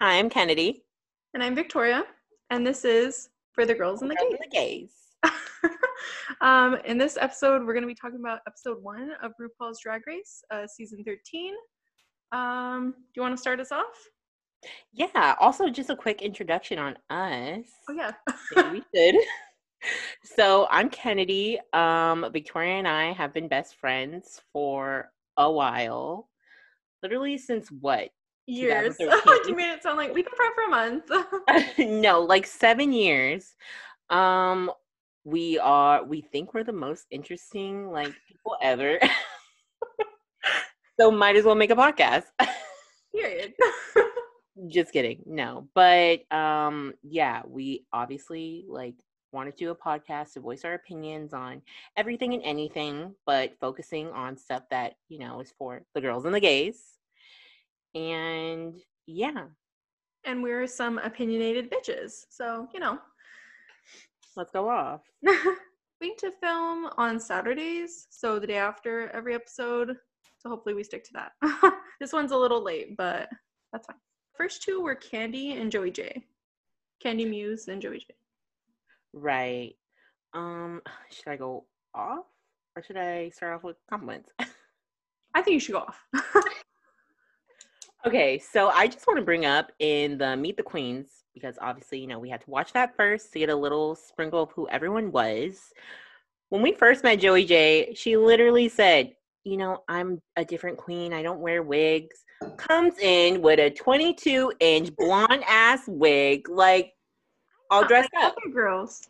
Hi, I'm Kennedy. And I'm Victoria. And this is For the Girls and the Girls Gays. and the Gays. um, in this episode, we're going to be talking about episode one of RuPaul's Drag Race, uh, season 13. Um, do you want to start us off? Yeah. Also, just a quick introduction on us. Oh, yeah. Maybe we should. So I'm Kennedy. Um, Victoria and I have been best friends for a while. Literally since what? Years. 2013. you made it sound like we've been friends for a month. no, like seven years. Um, we are. We think we're the most interesting like people ever. so might as well make a podcast. Period. just kidding no but um yeah we obviously like wanted to do a podcast to voice our opinions on everything and anything but focusing on stuff that you know is for the girls and the gays and yeah and we're some opinionated bitches. So, you know. let's go off we need to film on Saturdays, so the day after every episode. So hopefully we stick to that. this one's a little late, but that's fine. First two were Kandy and Joey Jay. Kandy Muse and Joey Jay. right um should i go off or should i start off with compliments I think you should go off. Okay, so I just want to bring up in the Meet the Queens because obviously, you know, we had to watch that first to get a little sprinkle of who everyone was. When we first met Joey Jay, she literally said, "You know, I'm a different queen. I don't wear wigs." Comes in with a 22 inch blonde ass wig, like all dressed like up. Other girls.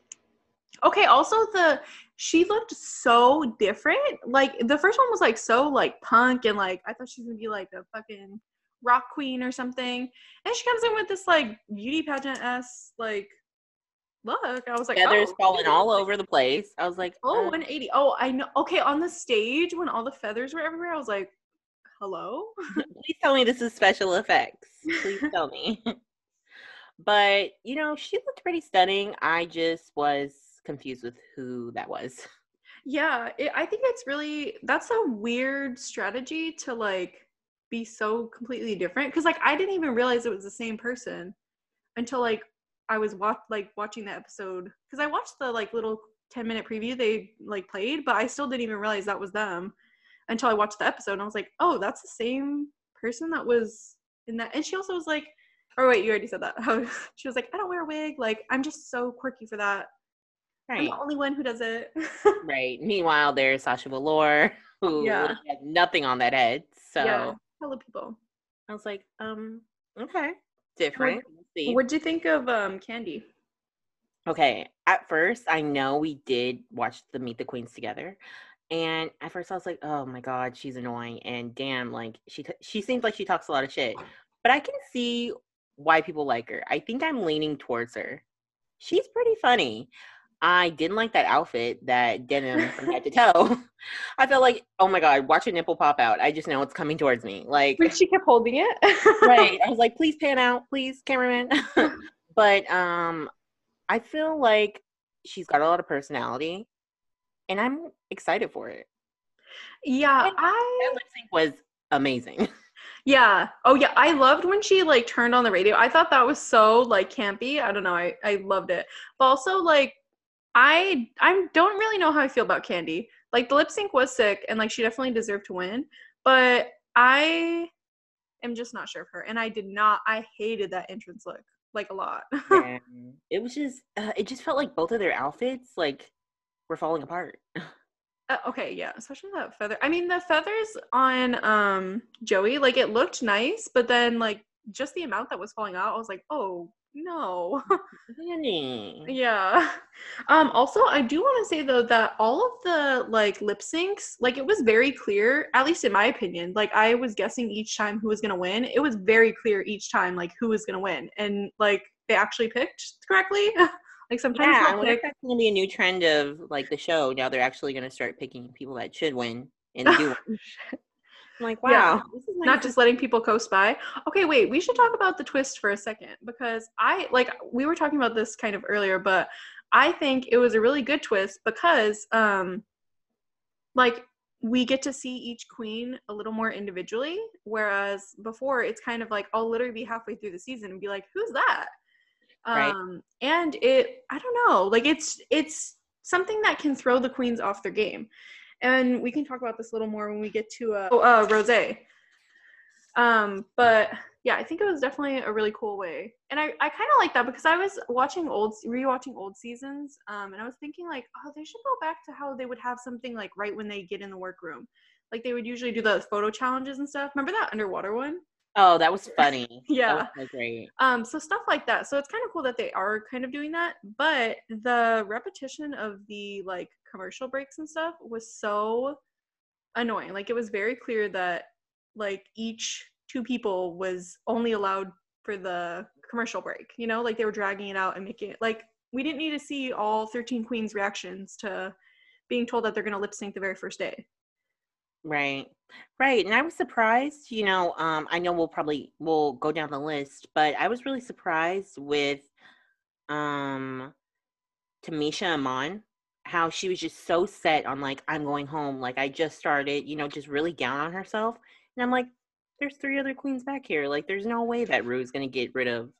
Okay, also the she looked so different. Like the first one was like so like punk and like I thought she was gonna be like a fucking rock queen or something. And she comes in with this like beauty pageant s like look. I was like Feathers oh, falling all over the place. I was like, Oh, uh, 180. Oh, I know. Okay, on the stage when all the feathers were everywhere, I was like, hello? please tell me this is special effects. Please tell me. but you know, she looked pretty stunning. I just was confused with who that was. Yeah, it, I think it's really that's a weird strategy to like be so completely different because like I didn't even realize it was the same person until like I was watch like watching the episode because I watched the like little 10 minute preview they like played, but I still didn't even realize that was them until I watched the episode and I was like, oh, that's the same person that was in that. And she also was like, oh wait, you already said that. Oh, she was like, I don't wear a wig. Like I'm just so quirky for that. I'm Right. the only one who does it. Right. Meanwhile, there's Sasha Velour, who Yeah. nothing on that head. So yeah, hello people. I was like, um, okay. Different. We'll. What'd you think of um Kandy? Okay, at first, I know we did watch the Meet the Queens together, and at first I was like, "Oh my god, she's annoying," and damn, like she t- she seems like she talks a lot of shit. But I can see why people like her. I think I'm leaning towards her. She's pretty funny. I didn't like that outfit, that denim from head to toe. I felt like, oh my god, watch a nipple pop out. I just know it's coming towards me. Like, But she kept holding it. right. I was like, please pan out, please, cameraman. but um, I feel like she's got a lot of personality, and I'm excited for it. yeah, That I lip sync was amazing. yeah. Oh yeah, I loved when she like turned on the radio. I thought that was so like campy. I don't know. I I loved it. But also like I I don't really know how I feel about Kandy. Like the lip sync was sick and like she definitely deserved to win, but I am just not sure of her and I did not I hated that entrance look like a lot. it was just, uh, it just felt like both of their outfits like were falling apart. Uh, okay, yeah, especially that feather. I mean, the feathers on um Joey, like it looked nice, but then like just the amount that was falling out, I was like, oh no. Honey. yeah. Um also I do want to say though that all of the like lip syncs, like it was very clear, at least in my opinion. Like I was guessing each time who was gonna win. It was very clear each time like who was gonna win. And like they actually picked correctly. like sometimes Yeah, I wonder if that's to be a new trend of like the show. Now they're actually to start picking people that should win and do. I'm like, wow, Yeah. this is not just letting people coast by. Okay, wait, we should talk about the twist for a second because I like we were talking about this kind of earlier, but I think it was a really good twist because um like we get to see each queen a little more individually whereas before it's kind of like i'll literally be halfway through the season and be like who's that Right. um and it i don't know like it's it's something that can throw the queens off their game and we can talk about this a little more when we get to uh, oh, uh rose um but yeah i think it was definitely a really cool way and i, I kind of like that because i was watching old rewatching old seasons um and i was thinking like oh they should go back to how they would have something like right when they get in the workroom like they would usually do the photo challenges and stuff remember that underwater one Oh, that was funny. Yeah. Was so great. um so stuff like that so it's kind of cool that they are kind of doing that but the repetition of the like commercial breaks and stuff was so annoying like it was very clear that like each two people was only allowed for the commercial break you know like they were dragging it out and making it like we didn't need to see all 13 queens reactions to being told that they're going to lip sync the very first day Right. Right. And I was surprised, you know, um, I know we'll probably we'll go down the list, but I was really surprised with um Tamisha Iman, how she was just so set on like, I'm going home, like I just started, you know, just really down on herself. And I'm like, there's three other queens back here. Like there's no way that Ru's gonna get rid of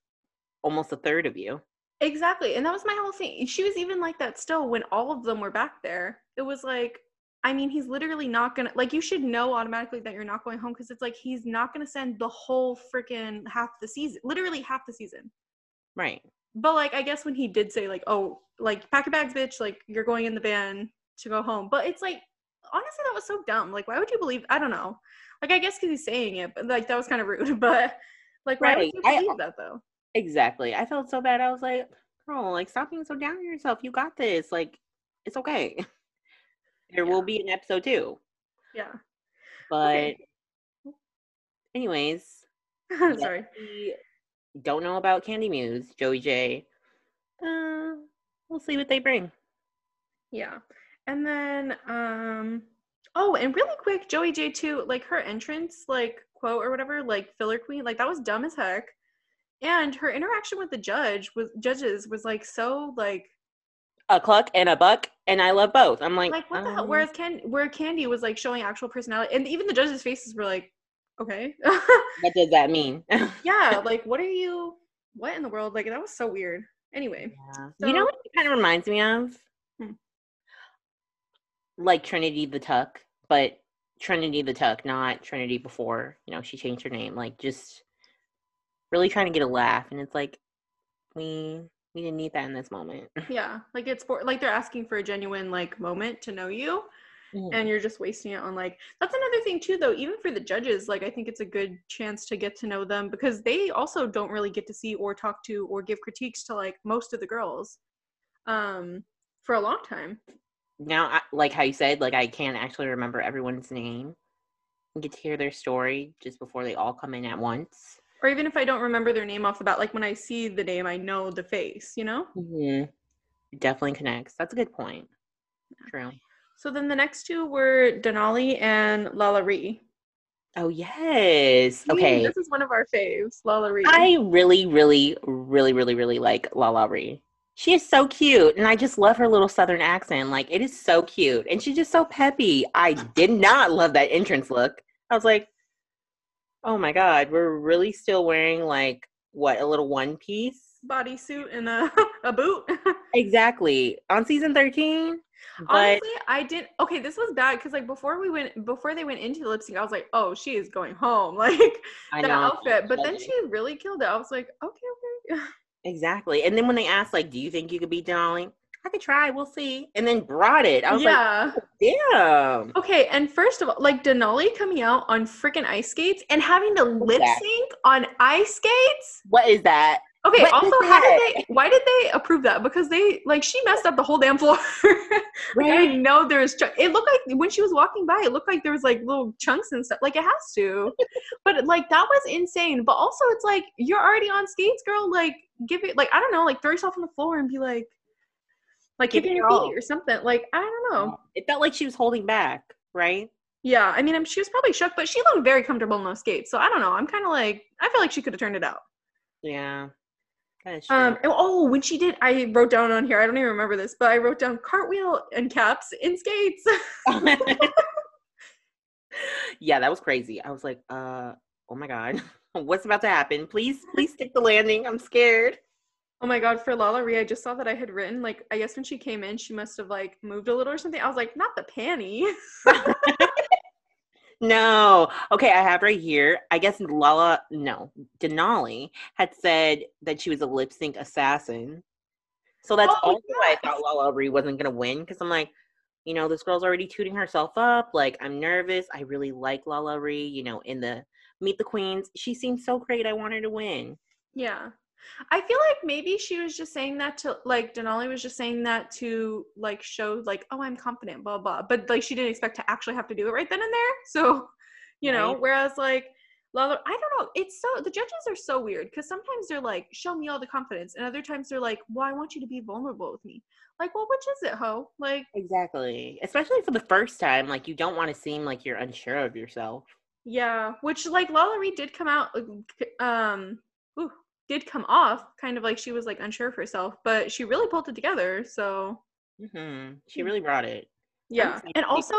almost a third of you. Exactly. And that was my whole thing. She was even like that still when all of them were back there. It was like, I mean, he's literally not gonna like you should know automatically that you're not going home because it's like he's not gonna send the whole freaking half the season, literally half the season. Right. But like I guess when he did say like, oh, like pack your bags, bitch, like you're going in the van to go home. But it's like honestly that was so dumb. Like why would you believe I don't know. Like I guess because he's saying it, but like that was kind of rude. But like why Right. would you I- believe that though? Exactly. I felt so bad. I was like, girl, like stop being so down on yourself. You got this. Like, it's okay. There will be an episode two. Yeah. But Okay. anyways, Sorry. we don't know about Kandy Muse, Joey Jay. Uh, we'll see what they bring. Yeah. And then um oh, and really quick, Joey Jay too, like her entrance, like quote or whatever, like filler queen, like that was dumb as heck. And her interaction with the judge was judges was like so like A cluck and a buck, and I love both. I'm like, like what the hell? um, Whereas Ken where Kandy was like showing actual personality and even the judges' faces were like, okay. what does that mean? yeah, like what are you what in the world? Like that was so weird. Anyway. Yeah. you know what it kind of reminds me of? Hmm. Like Trinity the Tuck, but Trinity the Tuck, not Trinity before, you know, she changed her name. Like just really trying to get a laugh. And it's like, we we didn't need that in this moment. Yeah. Like it's for like they're asking for a genuine like moment to know you. Mhm. and you're just wasting it on like that's another thing too though even for the judges like i think it's a good chance to get to know them because they also don't really get to see or talk to or give critiques to like most of the girls um for a long time now, I, like how you said, like I can't actually remember everyone's name. I get to hear their story just before they all come in at once. or even if i don't remember their name off the bat like when i see the name i know the face you know hmm It definitely connects. That's a good point. True. So then the next two were denali and LaLa Ri Oh yes. Okay. this is one of our faves LaLa Ri I really, really, really, really, really like LaLa Ri. She is so cute, and I just love her little southern accent. Like it is so cute, and she's just so peppy. I did not love that entrance look. I was like, oh my god, we're really still wearing like what a little one piece. bodysuit and a, a boot Exactly on season thirteen, but Honestly, I didn't. Okay, this was bad because like before we went, before they went into the lip sync, I was like, oh, she is going home, like I that know outfit. But then she really killed it. I was like, okay, okay. exactly. And then when they asked, like, do you think you could beat Denali? I could try. We'll see. And then brought it. I was yeah. like, damn. okay, and first of all, like Denali coming out on freaking ice skates and having to lip sync on ice skates. What is that? Okay, What also, how did they? Why did they approve that? Because they like she messed up the whole damn floor. Like, I know there's. Ch- it looked like when she was walking by, it looked like there was like little chunks and stuff. Like it has to, but like that was insane. But also, it's like you're already on skates, girl. Like give it. Like I don't know. Like throw yourself on the floor and be like, like Give kick it your your feet or something. Like I don't know. It felt like she was holding back, right? Yeah, I mean, I'm, she was probably shook, but she looked very comfortable in those skates. So I don't know. I'm kind of like, I feel like she could have turned it out. Yeah. That is true. Um. Oh, when she did, I wrote down on here. I don't even remember this, but I wrote down cartwheel and caps in skates. yeah, that was crazy. I was like, uh, oh my god, what's about to happen? Please, please stick the landing. I'm scared. Oh my god, for Lala LaLaRi, I just saw that I had written like I guess when she came in, she must have like moved a little or something. I was like, not the panty. no. Okay, I have right here. I guess Lala, no, Denali had said that she was a lip sync assassin. So that's Oh, also why I thought LaLaRi wasn't gonna win because I'm like, you know, this girl's already tooting herself up. Like, I'm nervous. I really like LaLaRi. You know, in the Meet the Queens, she seemed so great. I want her to win. Yeah. I feel like maybe she was just saying that to like Denali was just saying that to like show like, oh, I'm confident, blah blah. But like she didn't expect to actually have to do it right then and there. So, you know, Right. whereas like Lala, I don't know. It's so the judges are so weird because sometimes they're like, show me all the confidence, and other times they're like, well, I want you to be vulnerable with me. Like, well, which is it, ho? Like, Exactly. Especially for the first time, like you don't want to seem like you're unsure of yourself. Yeah, which like Lala Reed did come out, uh, um, ooh, did come off kind of like she was like unsure of herself, but she really pulled it together. So hmm She really brought it. Yeah, and also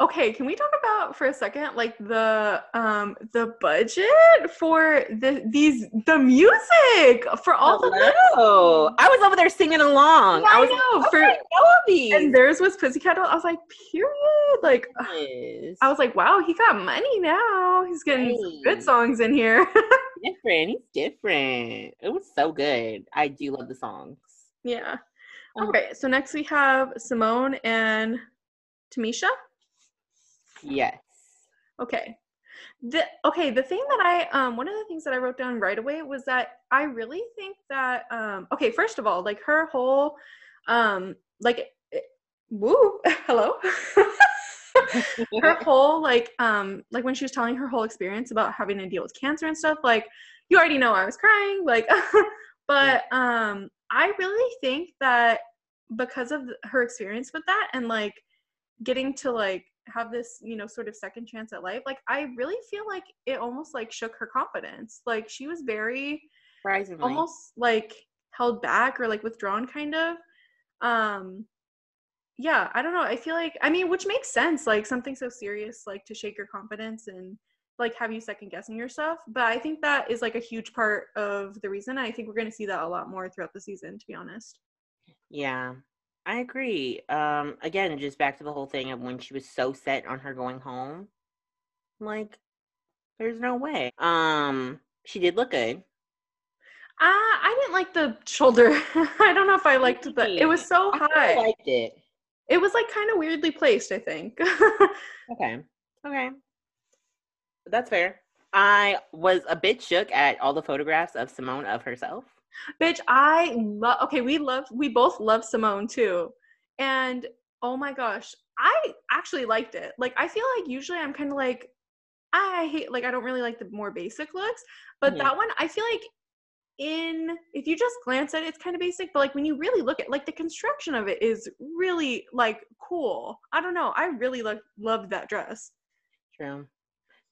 okay, can we talk about for a second like the um the budget for the these the music for all the Hello. I was over there singing along. I I was know like, for I know these. and theirs was Pussycat Doll. I was like, period. Like Yes. I was like, wow, he got money now. He's getting some good songs in here. different. He's different. It was so good. I do love the songs. Yeah. Um, Okay, so next we have Symone and Tamisha. Yes. Okay. The okay, the thing that I um one of the things that I wrote down right away was that I really think that um okay, first of all, like her whole um like it- woo, hello. her whole like um like when she was telling her whole experience about having to deal with cancer and stuff like you already know i was crying like but um i really think that because of her experience with that and like getting to like have this you know sort of second chance at life like i really feel like it almost like shook her confidence. Like she was very Surprisingly. almost like held back or like withdrawn kind of. Um yeah i don't know i feel like i mean which makes sense like something so serious like to shake your confidence and like have you second guessing yourself but i think that is like a huge part of the reason i think we're going to see that a lot more throughout the season to be honest Yeah, I agree. Um, again, just back to the whole thing of when she was so set on her going home. Like, there's no way. Um, she did look good. uh, i didn't like the shoulder i don't know if i liked the it was so high. I liked it. It was like kind of weirdly placed i think Okay. Okay. That's fair. I was a bit shook at all the photographs of Symone of herself. Bitch, I love. Okay, we love. We both love Symone too, and oh my gosh, I actually liked it. Like, I feel like usually I'm kind of like, I hate. Like, I don't really like the more basic looks, but Mhm. that one, I feel like in if you just glance at it, it's kind of basic. But like when you really look at, like the construction of it is really like cool. I don't know. I really like loved that dress. True.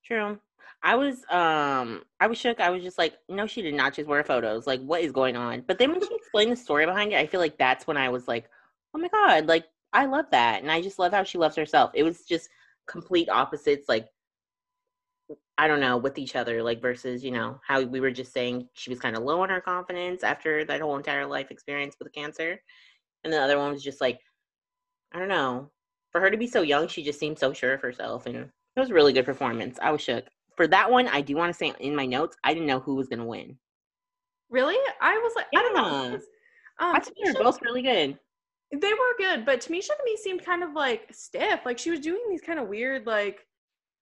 True. I was um I was shook. I was just like, no, she did not just wear photos. Like, what is going on? But then when she explained the story behind it, I feel like that's when I was like, oh my god, like I love that. And I just love how she loves herself. It was just complete opposites, like I don't know, with each other, like versus, you know, how we were just saying she was kind of low on her confidence after that whole entire life experience with cancer. And the other one was just like, I don't know. For her to be so young, she just seemed so sure of herself. And it was a really good performance. I was shook. For that one, I do want to say in my notes, I didn't know who was going to win. Really, I was like, I don't know. 'cause, Um, I think they Tamisha- were both really good. They were good, but Tamisha to me seemed kind of like stiff. Like she was doing these kind of weird, like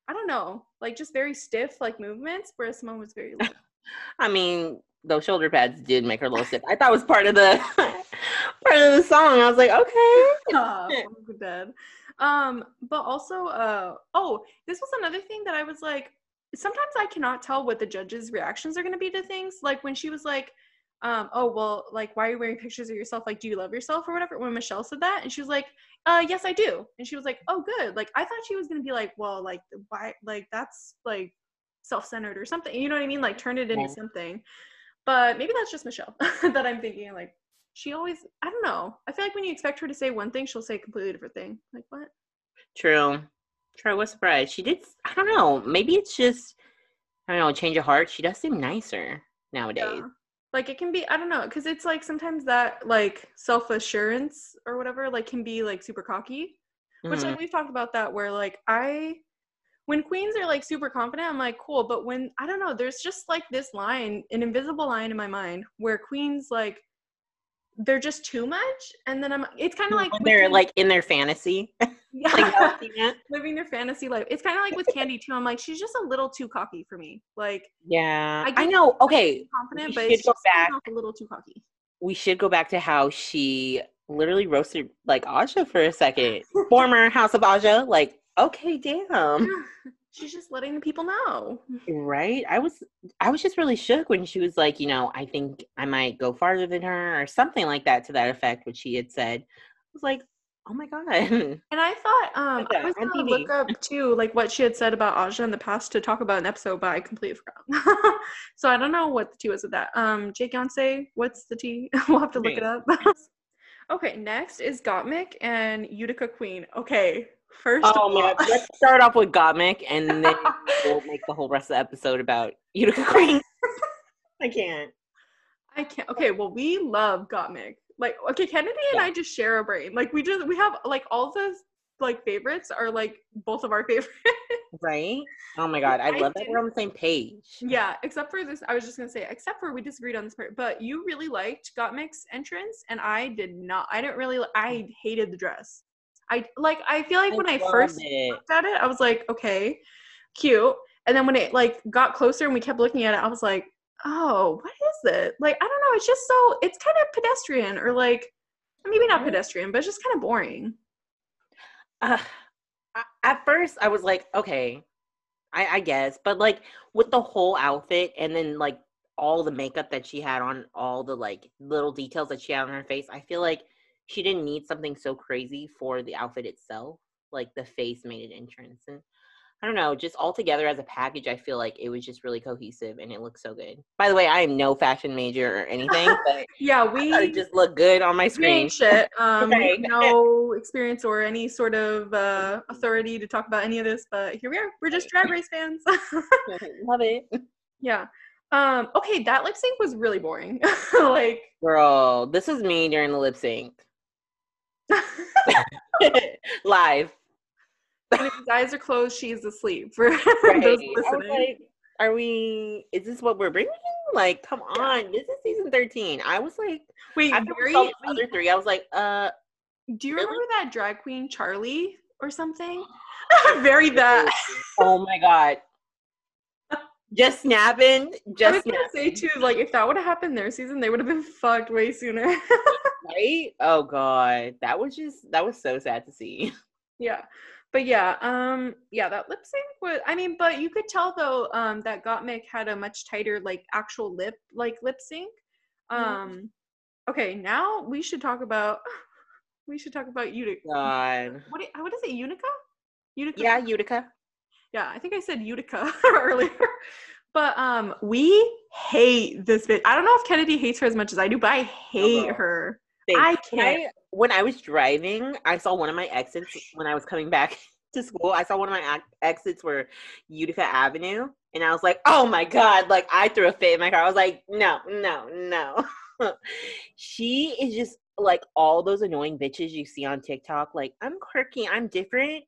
I don't know, like just very stiff like movements, whereas Symone was very I mean, those shoulder pads did make her a little stiff. I thought it was part of the part of the song. I was like, okay. I'm dead. Um, but also, uh, oh, this was another thing that I was like, sometimes I cannot tell what the judges' reactions are going to be to things. Like when she was like, um, oh well, like why are you wearing pictures of yourself? Like, do you love yourself or whatever? When Michelle said that, and she was like, uh, yes, I do. And she was like, oh, good. Like I thought she was gonna be like, well, like why, like that's like self-centered or something. You know what I mean? Like turn it into Yeah. something. But maybe that's just Michelle that I'm thinking like she always I don't know. I feel like when you expect her to say one thing, she'll say a completely different thing. Like what? True. Troy was surprised. She did. I don't know. Maybe it's just I don't know. Change of heart. She does seem nicer nowadays. Yeah. Like it can be, I don't know, because it's like sometimes that like self assurance or whatever like can be like super cocky, which Mhm. like we've talked about that where like I, when queens are like super confident, I'm like cool, but when I don't know, there's just like this line, an invisible line in my mind where queens like they're just too much, and then I'm it's kind of like they're Candy- like in their fantasy, yeah, like living their fantasy life. It's kind of like with Kandy too. I'm like she's just a little too cocky for me. Like Yeah, I I, know. Okay, confident, but just back. a little too cocky. we should go back to how she literally roasted like Aja for a second. Former House of Aja, like okay, damn. She's just letting the people know. Right? I was I was just really shook when she was like, you know, I think I might go farther than her or something like that to that effect, what she had said. I was like, oh my god. And I thought um I was gonna TV. look up too like what she had said about Aja in the past to talk about an episode, but I completely forgot. so I don't know what the tea was with that. Um Jake Yonsei, what's the tea? we'll have to look it up. okay, next is Gottmik and Utica Queen. Okay, first Oh of man, let's start off with Gottmik and then we'll make the whole rest of the episode about Utica Queen. I can't. I can't. Okay, well, we love Gottmik. Like, okay, Kennedy and Yeah. I just share a brain. Like, we just we have like all those like favorites are like both of our favorites. Right? Oh my god, I I love that we're on the same page. yeah, except for this. I was just gonna say, except for we disagreed on this part. But you really liked Gottmik's entrance, and I did not. I didn't really. I hated the dress. I like. I feel like when I first it. looked at it, I was like, okay, cute. And then when it like got closer and we kept looking at it, I was like, oh, what is it? Like, I don't know. It's just so. It's kind of pedestrian, or like maybe not pedestrian, but it's just kind of boring. uh, at first I was like, okay, I, I guess, but like with the whole outfit and then like all the makeup that she had on, all the like little details that she had on her face, I feel like she didn't need something so crazy for the outfit itself. Like the face made an entrance, and I don't know, just all together as a package, I feel like it was just really cohesive and it looked so good. By the way, I am no fashion major or anything, but Yeah, we just look good on my screen. shit. Um, Right. no experience or any sort of uh, authority to talk about any of this, but here we are. We're just drag race fans. Love it. yeah. Um, okay, that lip sync was really boring. like, Girl, this is me during the lip sync. Live. when his eyes are closed, she's asleep. For Right. those I was listening. like, are we is this what we're bringing? Like, come on. This is season 13. I was like, Wait, after very, we the other three, I was like, uh do you really? remember that drag queen Charlie or something? very that. oh my god. Just snapping. I was Just gonna say too, like if that would have happened their season, they would have been fucked way sooner. Right? Oh god. That was just that was so sad to see. yeah. But yeah, um, yeah, that lip sync was I mean, but you could tell though, um, that Gottmik had a much tighter, like actual lip like lip sync. Mhm. Um okay, now we should talk about we should talk about Utica. God. What what is it, Unica? Utica? Yeah, Utica. Yeah, I think I said Utica earlier. But um we hate this bitch. I don't know if Kennedy hates her as much as I do, but I hate girl. her. Same. I When can't. I, when I was driving, I saw one of my exits when I was coming back to school. I saw one of my ac- exits were Utica Avenue, and I was like, "Oh my god!" Like I threw a fit in my car. I was like, "No, no, no." she is just like all those annoying bitches you see on TikTok. Like I'm quirky, I'm different.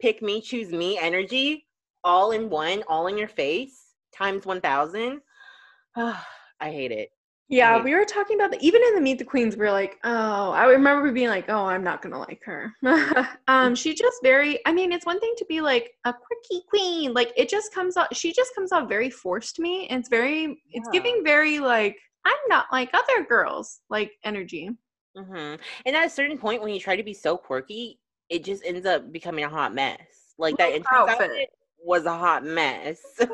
Pick me, choose me. Energy, all in one, all in your face, times one thousand. I hate it. Yeah, hate we were talking about the even in the Meet the Queens, we are like, oh, I remember being like, oh, I'm not gonna like her. um, she just very. I mean, it's one thing to be like a quirky queen, like it just comes out. She just comes out very forced to me, and it's very. It's giving very like I'm not like other girls like energy. hmm And at a certain point, when you try to be so quirky, it just ends up becoming a hot mess. Like that entrance outfit. was a hot mess.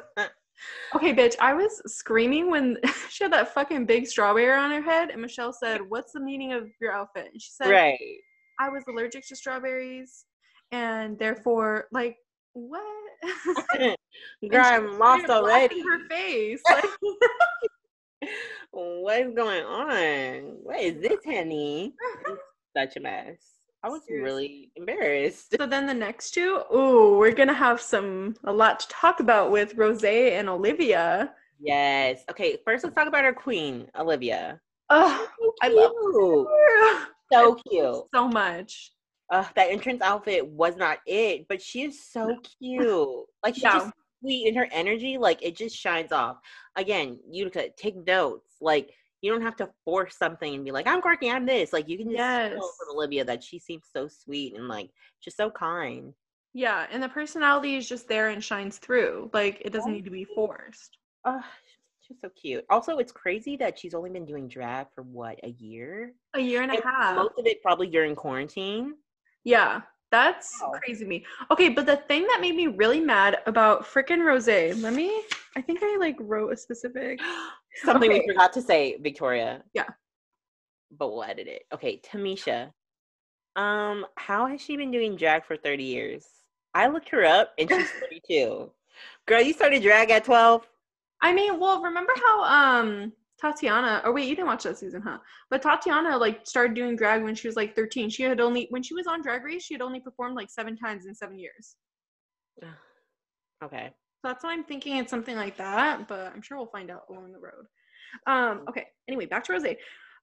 Okay, bitch, I was screaming when she had that fucking big strawberry on her head, and Michelle said, "What's the meaning of your outfit?" And she said, right. I was allergic to strawberries, and therefore, like, what? Girl, I'm lost trying to laugh already. her face. Like, What is going on? What is this, honey? Such a mess. I was Seriously. really embarrassed. So then the next two, ooh, we're gonna have some a lot to talk about with Rose and Olivia. Yes. Okay, first let's talk about our queen, Olivia. Oh, So I love her So cute. so much. Uh, that entrance outfit was not it, but she is so cute. Like she's Yeah. just sweet and her energy, like it just shines off. Again, you could take notes. Like you don't have to force something and be like, I'm quirky, I'm this. Like you can just Yes. from Olivia that she seems so sweet and like just so kind. Yeah, and the personality is just there and shines through. Like it doesn't need to be forced. Oh, she's so cute. Also, it's crazy that she's only been doing drag for what, a year? A year and a half. Most of it probably during quarantine. Yeah, that's Wow. crazy to me. Okay, but the thing that made me really mad about frickin' Rose, let me, I think I like wrote a specific. Something we forgot to say, Victoria. Yeah. But we'll edit it. Okay, Tamisha. Um, how has she been doing drag for 30 years? I looked her up and she's 32. Girl, you started drag at 12? I mean, well, remember how um Tatiana, or wait, you didn't watch that season, huh? But Tatiana like started doing drag when she was like 13. She had only, when she was on Drag Race, she had only performed like seven times in seven years. Okay. So that's why I'm thinking it's something like that, but I'm sure we'll find out along the road. Um, okay, anyway, back to Rose.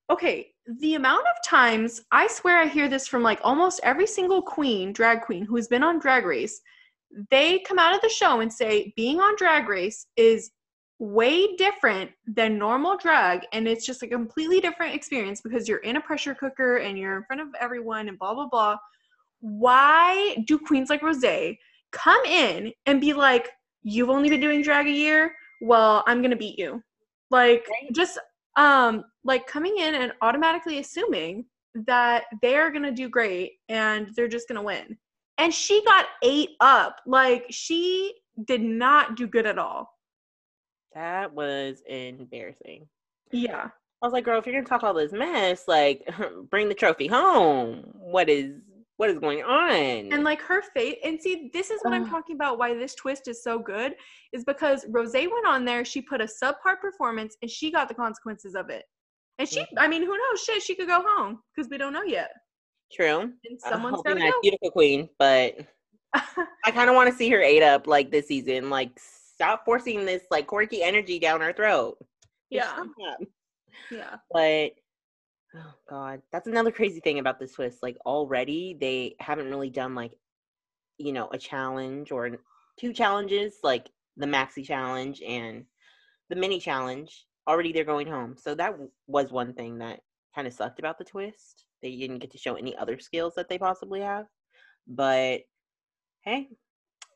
Okay, the amount of times I swear I hear this from like almost every single queen, drag queen who's been on Drag Race, they come out of the show and say being on Drag Race is way different than normal drag and it's just a completely different experience because you're in a pressure cooker and you're in front of everyone and blah blah blah. Why do queens like Rose come in and be like, you've only been doing drag a year? Well, I'm gonna beat you. Like Right. just um like coming in and automatically assuming that they're gonna do great and they're just gonna win. And she got ate up. Like she did not do good at all. That was embarrassing. Yeah. I was like, girl, if you're gonna talk all this mess, like bring the trophy home. What is what is going on? And like her face, and see, this is what I'm talking about. Why this twist is so good is because Rose went on there, she put a subpar performance, and she got the consequences of it. And she, Mhm. I mean, who knows? Shit, she could go home because we don't know yet. True. And I'm someone's hoping gotta that go. beautiful queen, but I kind of want to see her ate up like this season. Like, stop forcing this like quirky energy down her throat. Yeah, stop. yeah, But oh god, that's another crazy thing about the twist. Like already they haven't really done like you know a challenge or two challenges, like the maxi challenge and the mini challenge. Already they're going home. So that was one thing that kind of sucked about the twist. They didn't get to show any other skills that they possibly have. But hey,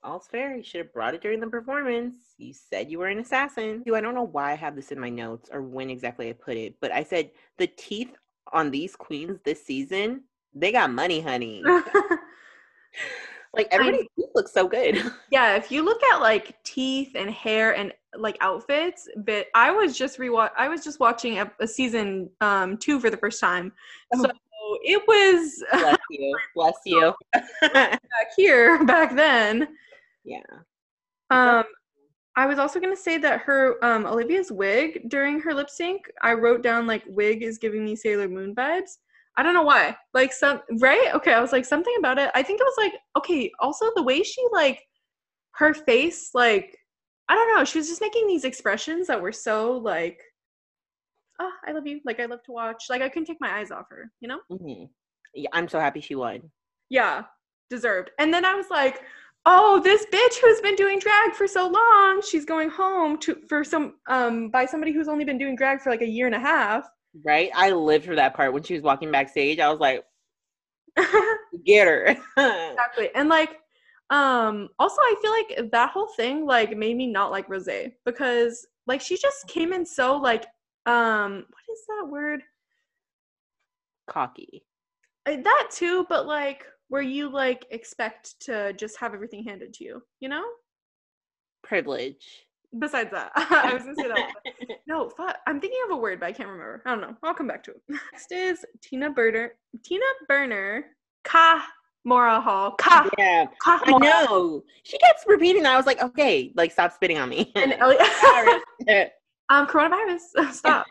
all's fair. You should have brought it during the performance. You said you were an assassin. I don't know why I have this in my notes or when exactly I put it, but I said the teeth on these queens this season, they got money, honey. like everybody's teeth looks so good. yeah. If you look at like teeth and hair and like outfits, but I was just rewatch. I was just watching a, a season um two for the first time, so it was Bless you. Bless you. back here back then. yeah. Um, I was also gonna say that her um Olivia's wig during her lip sync, I wrote down like wig is giving me Sailor Moon vibes. I don't know why. Like some right? Okay, I was like something about it. I think it was like okay. Also, the way she like her face, like I don't know. She was just making these expressions that were so like, oh, I love you. Like I love to watch. Like I couldn't take my eyes off her. You know? hmm yeah. I'm so happy she won. Yeah, deserved. And then I was like, oh, this bitch who's been doing drag for so long, she's going home to for some um by somebody who's only been doing drag for like a year and a half. Right? I lived for that part when she was walking backstage. I was like, get her. exactly. And like um also I feel like that whole thing like made me not like Rose because like she just came in so like um what is that word? Cocky. Uh, That too, but like where you like expect to just have everything handed to you, you know? Privilege. Besides that, I was gonna say that. No, fuck. I'm thinking of a word, but I can't remember. I don't know. I'll come back to it. Next is Tina Burner. Tina Burner. Ka Mora Hall. Ka. yeah. Ka I know. She kept repeating that. I was like, okay, like stop spitting on me. And Elliott. Um, coronavirus. Stop.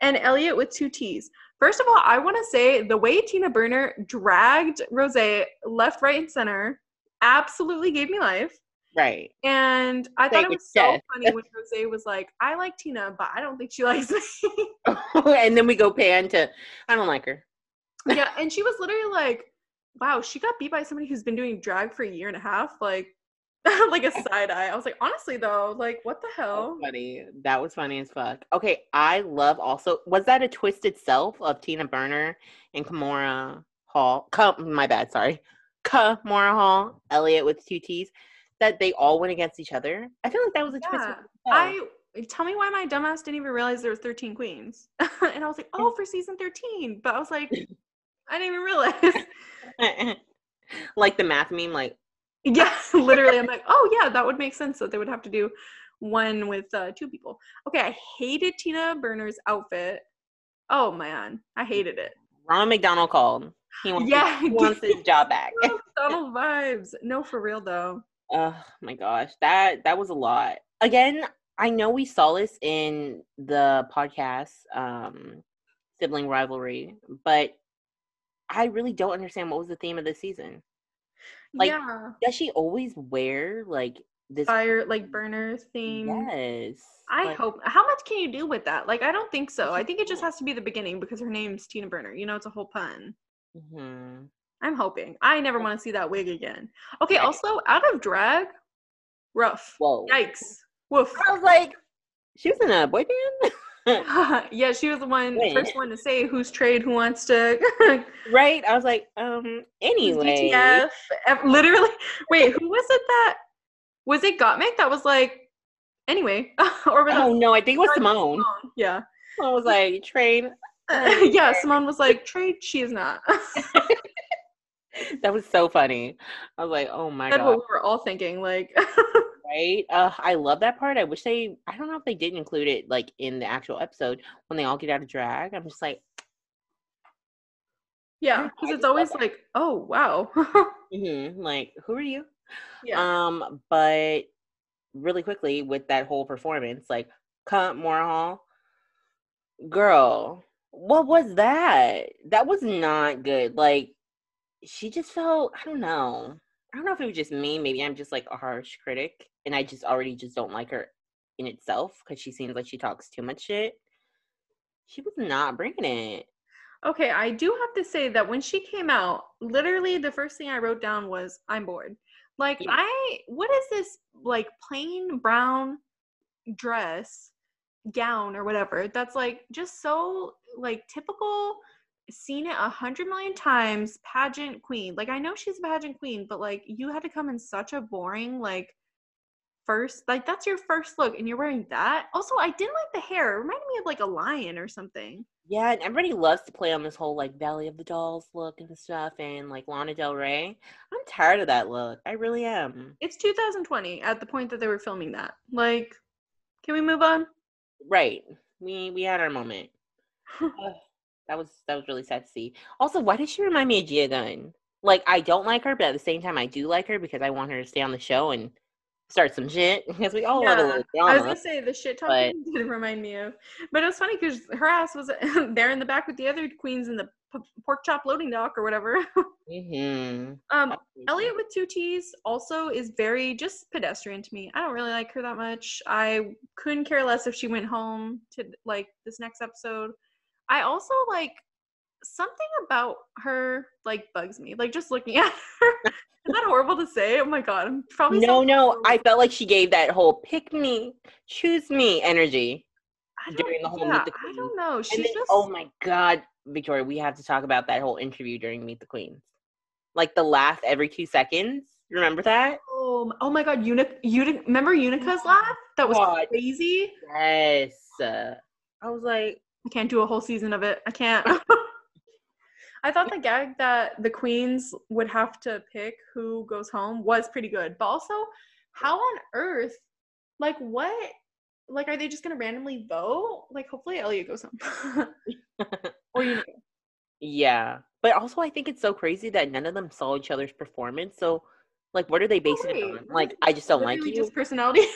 and Elliott with two T's. First of all, I want to say the way Tina Burner dragged Rose left, right, and center absolutely gave me life. Right. And I thought it was so funny when Rose was like, I like Tina, but I don't think she likes me. and then we go pan to I don't like her. yeah, and she was literally like, wow, she got beat by somebody who's been doing drag for a year and a half. Like, like a side eye. I was like, honestly though, like, what the hell? was funny. That was funny as fuck. Okay, I love also was that a twisted self of Tina Burner and Kahmora Hall? Come, my bad, sorry. Kahmora Hall, Elliott with two T's, that they all went against each other. I feel like that was a twist. Yeah. I eh, tell me why my dumbass didn't even realize there was 13 queens. and I was like, oh, for season 13. But I was like, I didn't even realize. like the math meme, like yeah, literally. I'm like, oh yeah, that would make sense that they would have to do one with uh, two people. Okay, I hated Tina Burner's outfit. Oh man, I hated it. Ronald McDonald called. He wants, Yeah, he wants his job back. Donald vibes. No, for real though. Oh my gosh, that that was a lot. Again, I know we saw this in the podcast um sibling rivalry, but I really don't understand what was the theme of this season. Like, yeah, Does she always wear like this fire like burner theme. Yes. I like, hope. How much can you do with that? Like, I don't think so. I think it just has to be the beginning because her name's Tina Burner. You know, it's a whole pun. mhm. I'm hoping. I never want to see that wig again. Okay, Right. also out of drag, rough. Whoa. Yikes. Woof. I was like, she was in a boy band? yeah, she was the one Wait. first one to say who's trade, who wants to right? I was like, um, anyway. DTF. Literally. Wait, who was it that was it Gottmik that was like anyway? or was Oh no, I think it was Symone. Symone? Yeah. I was like, train. yeah, Symone was like, trade, she is not. That was so funny. I was like, oh my That's god. what we were all thinking. Like, right? Uh, I love that part. I wish they. I don't know if they didn't include it like in the actual episode when they all get out of drag. I'm just like, yeah, because it's always like, oh wow. mhm, like who are you? yeah. Um, but really quickly with that whole performance, like Kahmora Hall, girl, what was that? That was not good. Like she just felt. I don't know. I don't know if it was just me. Maybe I'm just like a harsh critic, and I just already just don't like her in itself because she seems like she talks too much shit. She was not bringing it. Okay, I do have to say that when she came out, literally the first thing I wrote down was I'm bored. Like Yeah. I what is this like plain brown dress gown or whatever that's like just so like typical seen it a hundred million times pageant queen like i know she's a pageant queen but like you had to come in such a boring like first like that's your first look and you're wearing that also i didn't like the hair it reminded me of like a lion or something Yeah, and everybody loves to play on this whole like Valley of the Dolls look and stuff, and like Lana Del Rey. I'm tired of that look. I really am. It's 2020 at the point that they were filming that. Like, can we move on? Right. We we had our moment. That was that was really sad to see. Also, why does she remind me of Gia Gunn? Like, I don't like her, but at the same time, I do like her because I want her to stay on the show and start some shit because we all love a Yeah, little I was gonna say the shit but- talking did remind me of, but it was funny because her ass was there in the back with the other queens in the p- pork chop loading dock or whatever. Mm-hmm. um, Elliott with two T's also is very just pedestrian to me. I don't really like her that much. I couldn't care less if she went home to like this next episode. I also like something about her like bugs me. Like just looking at her. Is that horrible to say? Oh my god, I'm probably No, no, I felt like she gave that whole pick me, choose me energy. During the whole Meet yeah, the I don't know. She's then- just oh my god, Victoria, we have to talk about that whole interview during Meet the Queens. Like the laugh every two seconds. Remember that? Oh, oh my god, Unica, Unica remember Unica's laugh? That was God. crazy. Yes. Uh, I was like, I can't do a whole season of it. I can't. I thought the gag that the queens would have to pick who goes home was pretty good. But also, how on earth, like what, like are they just gonna randomly vote? Like hopefully Elliott goes home. or Unica. yeah. But also, I think it's so crazy that none of them saw each other's performance. So, like, what are they basing it on? Like, I just don't like you. Just personality.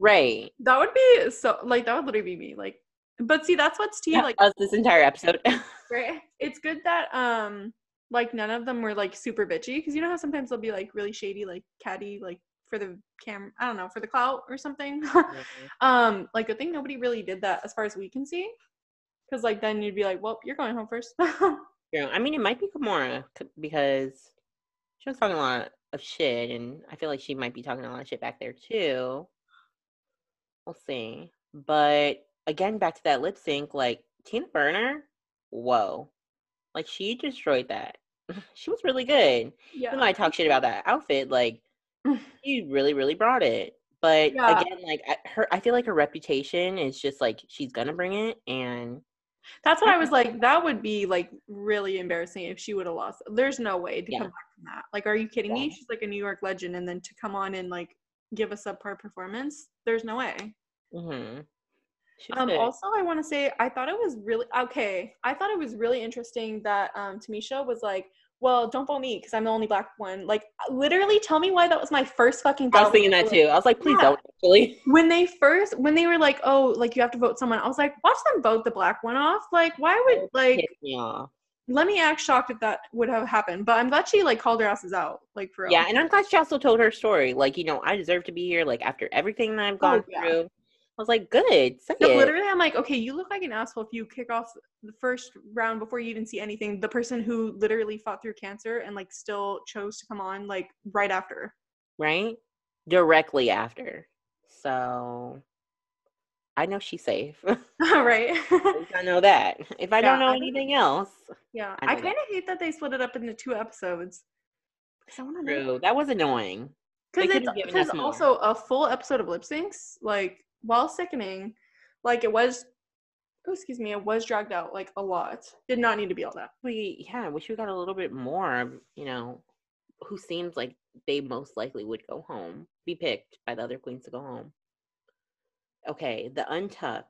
Right. that would be so like that would literally be me. Like but see, that's what's tea. Like us this entire episode. right? It's good that um like none of them were like super bitchy because you know how sometimes they'll be like really shady, like catty, like for the cam I don't know, for the clout or something. um, like I think nobody really did that as far as we can see. Cause like then you'd be like, Well, you're going home first. yeah, I mean it might be Kahmora because she was talking a lot of shit and I feel like she might be talking a lot of shit back there too. We'll see. But again, back to that lip sync, like Tina Burner, whoa. Like she destroyed that. she was really good. Yeah. Even though I talk shit about that outfit, like she really, really brought it. But yeah. again, like her, I feel like her reputation is just like she's gonna bring it, and that's what I was like. That would be like really embarrassing if she would have lost. There's no way to yeah. come back from that. Like, are you kidding yeah. me? She's like a New York legend, and then to come on and like give a subpar performance, there's no way. Mm-hmm. Um, also, I want to say I thought it was really okay. I thought it was really interesting that um, Tamisha was like, "Well, don't vote me because I'm the only black one." Like, literally, tell me why that was my first fucking. I was thinking that too. I was like, "Please yeah. don't." Actually, when they first, when they were like, "Oh, like you have to vote someone," I was like, "Watch them vote the black one off." Like, why would like? Yeah. Let me act shocked if that would have happened, but I'm glad she like called her asses out, like for real. Yeah, and I'm glad she also told her story. Like, you know, I deserve to be here. Like after everything that I've gone oh, yeah. through, was like, good. Say no, literally, I'm like, okay, you look like an asshole if you kick off the first round before you even see anything. The person who literally fought through cancer and like still chose to come on like right after. Right? Directly after. So I know she's safe. right. I know that. If I yeah, don't know I anything else. Yeah. I, I kind of hate that they split it up into two episodes. True. Know. That was annoying. Because it's because also a full episode of lip syncs, like while sickening, like it was oh excuse me, it was dragged out like a lot. Did not need to be all that. We yeah, I wish we got a little bit more, you know, who seems like they most likely would go home, be picked by the other queens to go home. Okay, the untucked.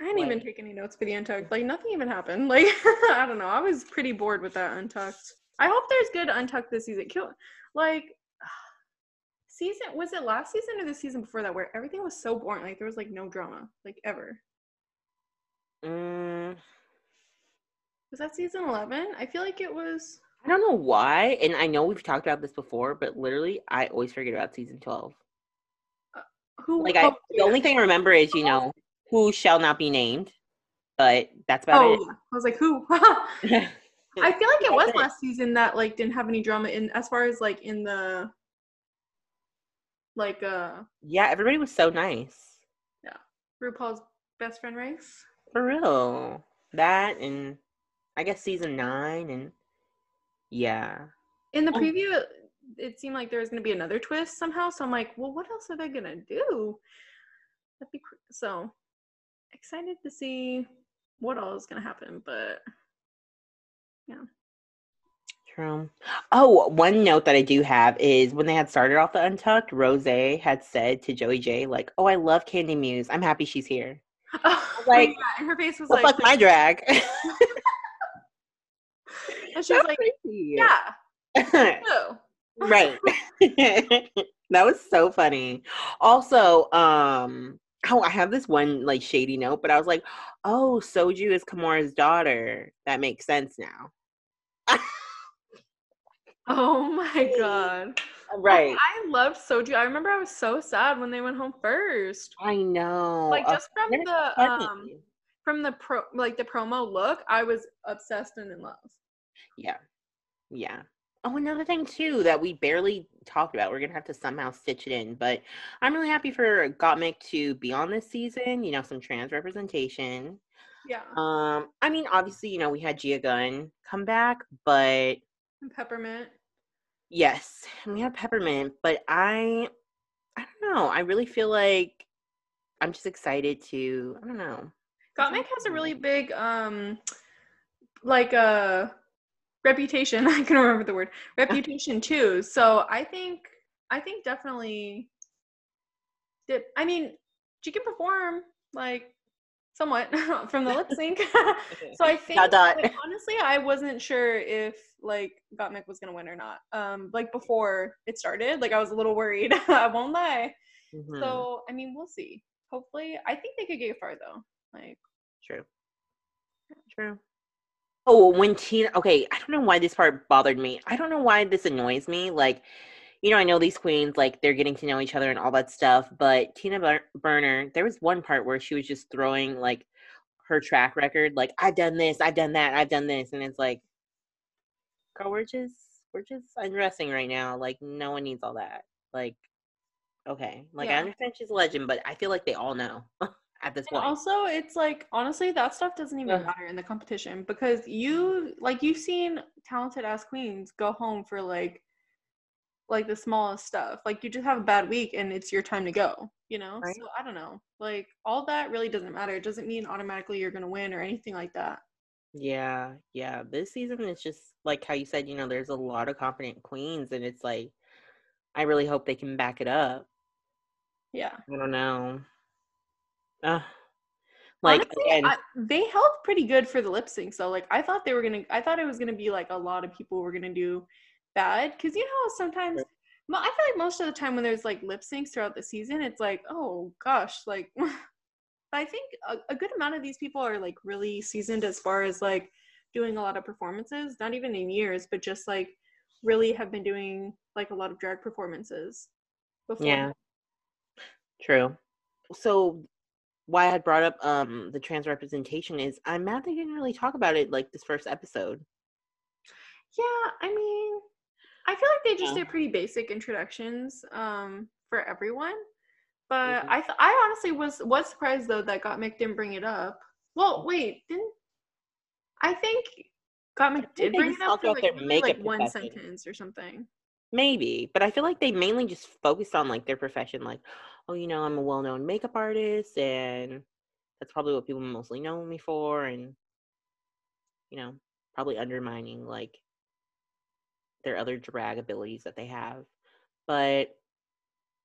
I didn't what? even take any notes for the untucked. Like nothing even happened. Like I don't know. I was pretty bored with that untucked. I hope there's good untucked this season. Like season was it last season or the season before that where everything was so boring like there was like no drama like ever? Mm. was that season 11 i feel like it was i don't know why and i know we've talked about this before but literally i always forget about season 12 uh, who like I, the only thing i remember is you know who shall not be named but that's about oh, it. i was like who? I feel like it was last season that like didn't have any drama in as far as like in the like uh Yeah, everybody was so nice. Yeah. RuPaul's best friend race. For real. That and I guess season nine and yeah. In the oh. preview it seemed like there was gonna be another twist somehow. So I'm like, well what else are they gonna do? That'd be so excited to see what all is gonna happen, but yeah. True. Oh, one note that I do have is when they had started off the Untucked, Rose had said to Joey Jay, like, "Oh, I love Kandy Muse. I'm happy she's here." Oh, like, yeah. and her face was well, like, "Fuck my drag." and she's like, crazy. "Yeah." right. that was so funny. Also, um, oh, I have this one like shady note, but I was like, "Oh, Soju is Kahmora's daughter. That makes sense now." Oh my god. Right. I loved Soju. I remember I was so sad when they went home first. I know. Like just from the um from the pro like the promo look, I was obsessed and in love. Yeah. Yeah. Oh, another thing too that we barely talked about. We're gonna have to somehow stitch it in, but I'm really happy for Gottmik to be on this season. You know, some trans representation. Yeah. Um, I mean, obviously, you know, we had Gia Gunn come back, but and peppermint. Yes, we have peppermint, but I I don't know. I really feel like I'm just excited to I don't know. Gottmik has a really big um like a uh, reputation. I can remember the word. Reputation too. So I think I think definitely did I mean she can perform like somewhat from the lip sync. so I think like, honestly, I wasn't sure if like Gottmik was gonna win or not. Um, like before it started, like I was a little worried. I won't lie. Mhm. So I mean, we'll see. Hopefully, I think they could get far though. Like, True. True. Oh, when Tina, okay, I don't know why this part bothered me. I don't know why this annoys me. Like, you know, I know these queens, like, they're getting to know each other and all that stuff, but Tina Bur- Burner, there was one part where she was just throwing, like, her track record, like, I've done this, I've done that, I've done this. And it's like, girl, we're just, we're just undressing right now. Like, no one needs all that. Like, okay. Like, I understand she's a legend, but I feel like they all know at this and point. also, it's like honestly, that stuff doesn't even Ugh. matter in the competition because you like you've seen talented ass queens go home for like like the smallest stuff. Like you just have a bad week and it's your time to go. You know. Right. So I don't know. Like all that really doesn't matter. It doesn't mean automatically you're gonna win or anything like that. Yeah, yeah. This season is just like how you said, you know, there's a lot of confident queens, and it's like, I really hope they can back it up. Yeah. I don't know. Uh, like, Honestly, again, I, they held pretty good for the lip sync. So like I thought they were gonna I thought it was gonna be like a lot of people were gonna do bad. Cause you know sometimes Sure. mo- I feel like most of the time when there's like lip syncs throughout the season, it's like, oh gosh, like but I think a, a good amount of these people are like really seasoned as far as like doing a lot of performances, not even in years, but just like really have been doing like a lot of drag performances before. yeah, true. So, why I had brought up um the trans representation is I'm mad they didn't really talk about it like this first episode. Yeah, I mean, I feel like they just Yeah. did pretty basic introductions um, for everyone. But Mhm. I, th- I honestly was was surprised though that Gottmik didn't bring it up. Well, wait, didn't I think Gottmik did bring it up for like, their maybe, makeup like one sentence or something? Maybe, but I feel like they mainly just focused on like their profession, like, oh, you know, I'm a well-known makeup artist, and that's probably what people mostly know me for, and you know, probably undermining like their other drag abilities that they have. But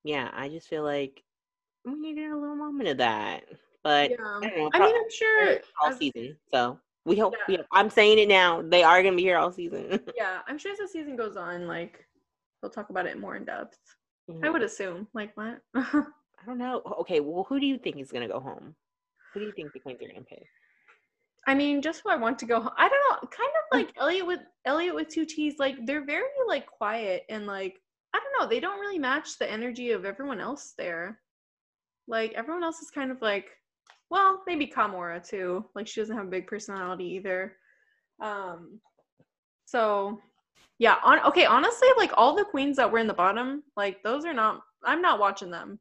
yeah, I just feel like we needed a little moment of that. But Yeah, I know. I mean, I'm sure all season, so we hope. Yeah. We hope- I'm saying it now. They are gonna be here all season. yeah, I'm sure as the season goes on, like they'll talk about it more in depth. I Mhm. would assume. Like what? I don't know. Okay, well, who do you think is gonna go home? Who do you think the queens are gonna pick? I mean, just who I want to go home. I don't know. Kind of like Elliott with Elliott with two T's. Like they're very like quiet and like I don't know. They don't really match the energy of everyone else there. Like everyone else is kind of like, well, maybe Kahmora too. Like she doesn't have a big personality either. Um, so yeah. On okay. Honestly, like all the queens that were in the bottom, like those are not. I'm not watching them.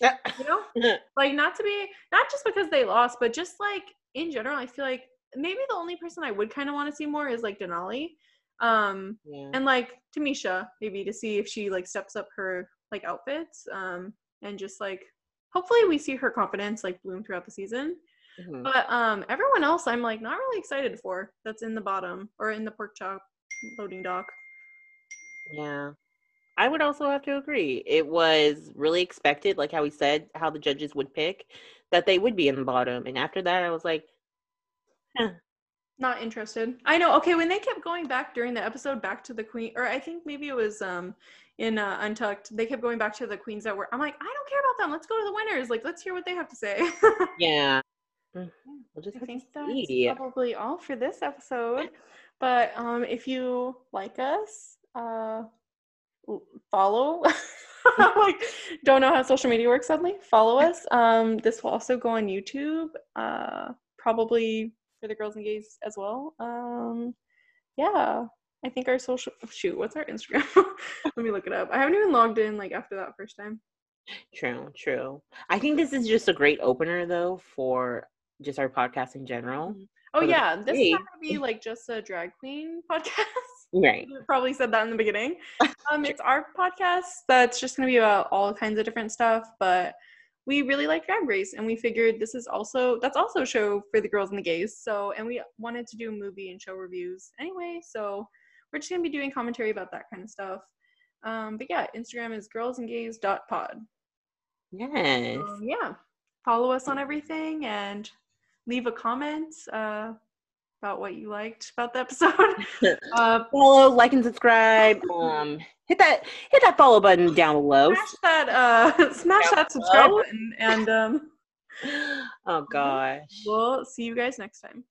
Yeah. You know like not to be not just because they lost but just like in general i feel like maybe the only person i would kind of want to see more is like denali um yeah. and like tamisha maybe to see if she like steps up her like outfits um and just like hopefully we see her confidence like bloom throughout the season Mhm. but um everyone else i'm like not really excited for that's in the bottom or in the pork chop loading dock Yeah. I would also have to agree. It was really expected, like how we said, how the judges would pick, that they would be in the bottom. And after that, I was like, huh. not interested i know okay when they kept going back during the episode back to the queen or i think maybe it was um in uh, untucked they kept going back to the queens that were i'm like i don't care about them let's go to the winners like let's hear what they have to say yeah. Mm, We'll just i think that's see. probably all for this episode but um if you like us uh follow like don't know how social media works suddenly. Follow us. Um this will also go on youtube uh probably for the girls and gays as well. Um yeah. I think our social shoot what's our instagram? Let me look it up. I haven't even logged in like after that first time. True, true. I think this is just a great opener, though, for just our podcast in general. oh yeah. This is not gonna be like just a drag queen podcast Right. You probably said that in the beginning. Um, it's our podcast that's just going to be about all kinds of different stuff, but we really like Drag Race, and we figured this is also that's also a show for the girls and the gays. So, and we wanted to do movie and show reviews anyway, so we're just going to be doing commentary about that kind of stuff. Um, but yeah, Instagram is girlsandgays.pod. Yes. Um, yeah, follow us on everything and leave a comment uh, about what you liked about the episode. uh, Follow, like, and subscribe. Um, hit that hit that follow button down below. Smash that uh smash Down that subscribe below. button and um Oh gosh. we'll see you guys next time.